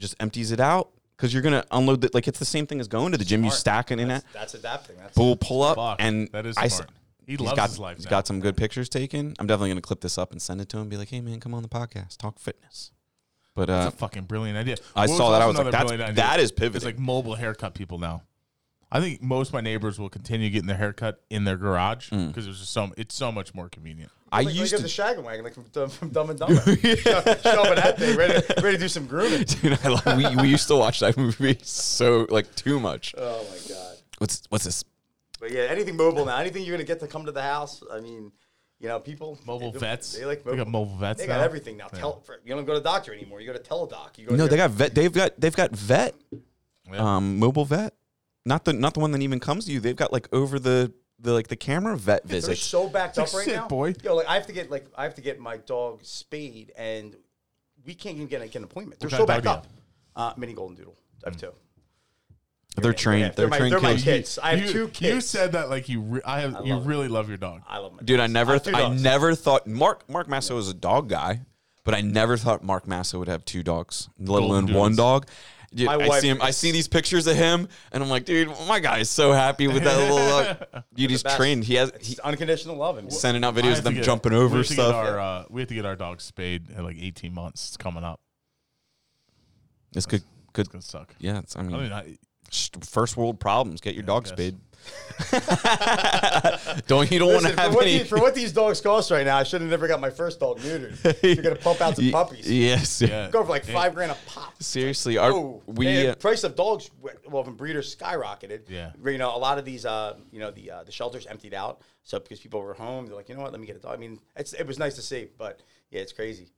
Just empties it out because you're gonna unload it. Like it's the same thing as going to the gym. You Smart. stack it in That's, it. that's adapting. That's We'll pull up Fuck, and that is I smart. s- He he's loves got, his life He's now. got some good pictures taken. I'm definitely gonna clip this up and send it to him. and Be like, hey man, come on the podcast, talk fitness. But uh, That's a fucking brilliant idea. I What was saw that. I also was like, another that's brilliant idea? that is It's pivoting. like mobile haircut people now. I think most of my neighbors will continue getting their haircut in their garage Mm. because it's just so it's so much more convenient. I like, used like to. the Shaggin' Wagon, like from, Dumb- from Dumb and Dumber. show, show up in that thing, ready, to- ready to do some grooming. Dude, I love, we, we used to watch that movie so like too much. Oh my god! What's what's this? But yeah, anything mobile now, anything you're gonna get to come to the house. I mean, you know, people Mobile they, vets. They like They mobile. got mobile vets. They got now. everything now. Yeah. Tele, for, you don't go to the doctor anymore. You go to Teladoc. You go No, to they got vet. They've got they've got vet. Yeah. Um, mobile vet. Not the not the one that even comes to you. They've got like over the the like the camera vet visit. They're so backed It's up right "Sit, now, boy." Yo, like I have to get like I have to get my dog spayed, and we can't even get, a, get an appointment. They're What so backed up. Uh, mini golden doodle. I have two. They're Yeah, trained. yeah, They're, my, trained they're my killers. kids. I have you, two kids. You said that like you. Re- I have. I you love it. really love your dog. I love my Dude, I never, have two I never thought Mark Mark Masso is a dog guy, but I never thought Mark Masso would have two dogs, let Golden alone doodles. one dog. Dude, My I wife see him. I see these pictures of him, and I'm like, dude, my guy is so happy with that little dog. Dude, he's trained. He has he, unconditional love. And sending out videos of them get- jumping over have to get stuff. Our, uh, we have to get our dog spayed at like 18 months. It's coming up. It's good. Good. It's suck. Yeah, it's, I I mean, mean, I, sh- first world problems. Get your I dog spayed. don't you don't want Listen, to for, have what any? these, for what these dogs cost right now, I should have never got my first dog neutered. You're gonna pump out some puppies. Yes. yeah. Go for like five grand a pop. Seriously, our Oh, we and uh, price of dogs, well, when breeders skyrocketed. Yeah. You know, a lot of these, uh, you know, the uh, the shelters emptied out. So because people were home, they're like, you know what, let me get a dog. I mean, it's, it was nice to see, but yeah, it's crazy.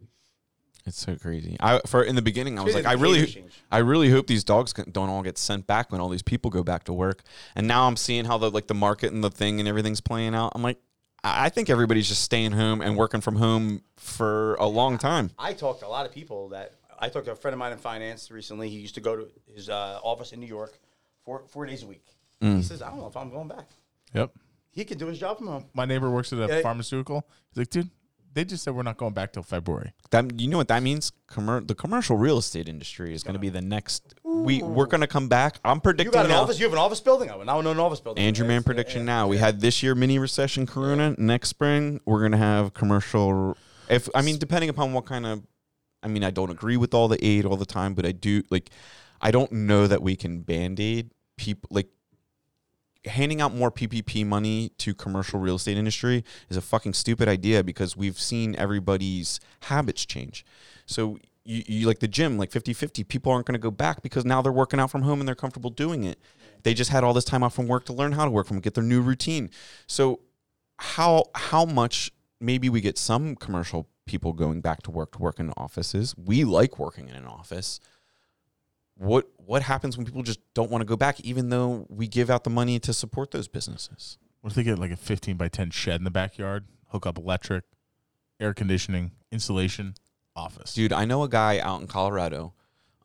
It's so crazy. I for in the beginning, I was like, I really. I really hope these dogs don't all get sent back when all these people go back to work. And now I'm seeing how the like the market and the thing and everything's playing out. I'm like, I I think everybody's just staying home and working from home for a long time. I talked to a lot of people that I talked to a friend of mine in finance recently. He used to go to his uh, office in New York four four days a week. Mm. He says, I don't know if I'm going back. Yep. He can do his job from home. My neighbor works at a Yeah. pharmaceutical. He's like, dude, they just said we're not going back till February. That you know what that means? Commer- the commercial real estate industry is going to be the next. We we're going to come back. I'm You predicting got an now. office. You have an office building. I would now know an office building. Andrew It's- Man yeah, prediction yeah, now. We had this year mini recession, Corona. Next spring, we're gonna have commercial. If I mean, depending upon what kind of, I mean, I don't agree with all the aid all the time, but I do like. I don't know that we can band aid people like handing out more PPP money to commercial real estate industry is a fucking stupid idea because we've seen everybody's habits change. So you, you like the gym, like 50-50, people aren't going to go back because now they're working out from home and they're comfortable doing it. They just had all this time off from work to learn how to work from, get their new routine. So how how much maybe we get some commercial people going back to work to work in offices. We like working in an office what what happens when people just don't want to go back even though we give out the money to support those businesses What if they get like a 15 by 10 shed in the backyard, hook up electric, air conditioning, insulation, office? dude i know a guy out in colorado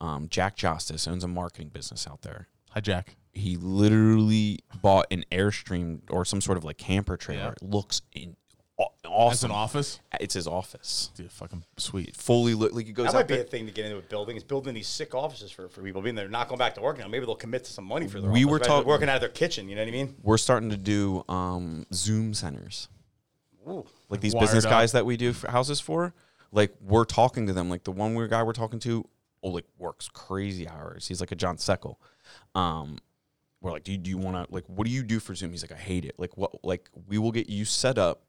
um, jack justice owns a marketing business out there Hi, Jack. he literally bought an airstream or some sort of like camper trailer Yeah. it looks in, aw- As awesome an office? it's his office Dude, fucking sweet. fully lit like it goes That out might be there. a thing to get into a building. Is building these sick offices for, for people being there, not going back to work now. Maybe they'll commit to some money for their. We office, were rather talk- working out of their kitchen. You know what I mean? we're starting to do um, zoom centers Ooh. like these Wired business up. guys that we do for houses for, like we're talking to them. Like the one weird guy we're talking to, oh, like works crazy hours. He's like a John Seckel. Um, we're like, do you, do you want to like what do you do for Zoom? He's like, I hate it. Like what? Like we will get you set up,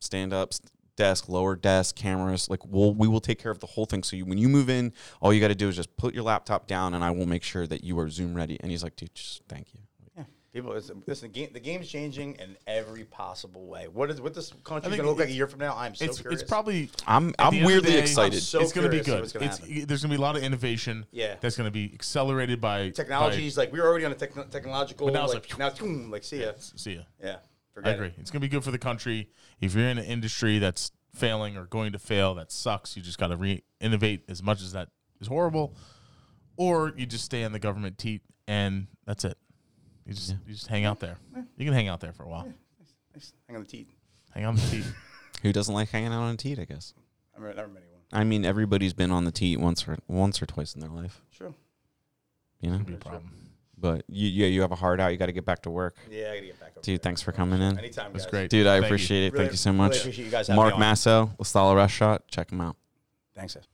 stand up, s- desk, lower desk, cameras. Like we'll we will take care of the whole thing. So you, when you move in, all you got to do is just put your laptop down, and I will make sure that you are Zoom ready. And he's like, dude, just thank you. Yeah. People, it's, listen, the, game, the game's changing in every possible way. What is what this country going to look like a year from now? I'm so it's curious. it's probably I'm I'm end of the weirdly day, excited. I'm so it's going to be good. gonna It's there's going to be a lot of innovation. Yeah. that's going to be accelerated by technologies like we were already on a techno technological. But now it's like, like, now it's boom, like see ya. By, see ya. Yeah, I agree. it. It's going to be good for the country. If you're in an industry that's failing or going to fail, that sucks. You just got to re innovate as much as that is horrible, or you just stay on the government teat and that's it. You just you just hang out there. You can hang out there for a while. Nice. Hang on the teat. Hang on the teat. Who doesn't like hanging out on a teat? I guess. I remember, never met anyone. I mean, everybody's been on the teat once or once or twice in their life, Sure. you know. Could be a problem. But you, yeah, you have a heart out. You got to get back to work, Yeah, I gotta get back up. dude. there. Thanks for coming in, Anytime, That's guys. great. dude. I Thank you. appreciate it. Really- Thank you so really much, appreciate you guys having Mark me on. Masso, La Stalla Restaurant. Check him out. Thanks. guys.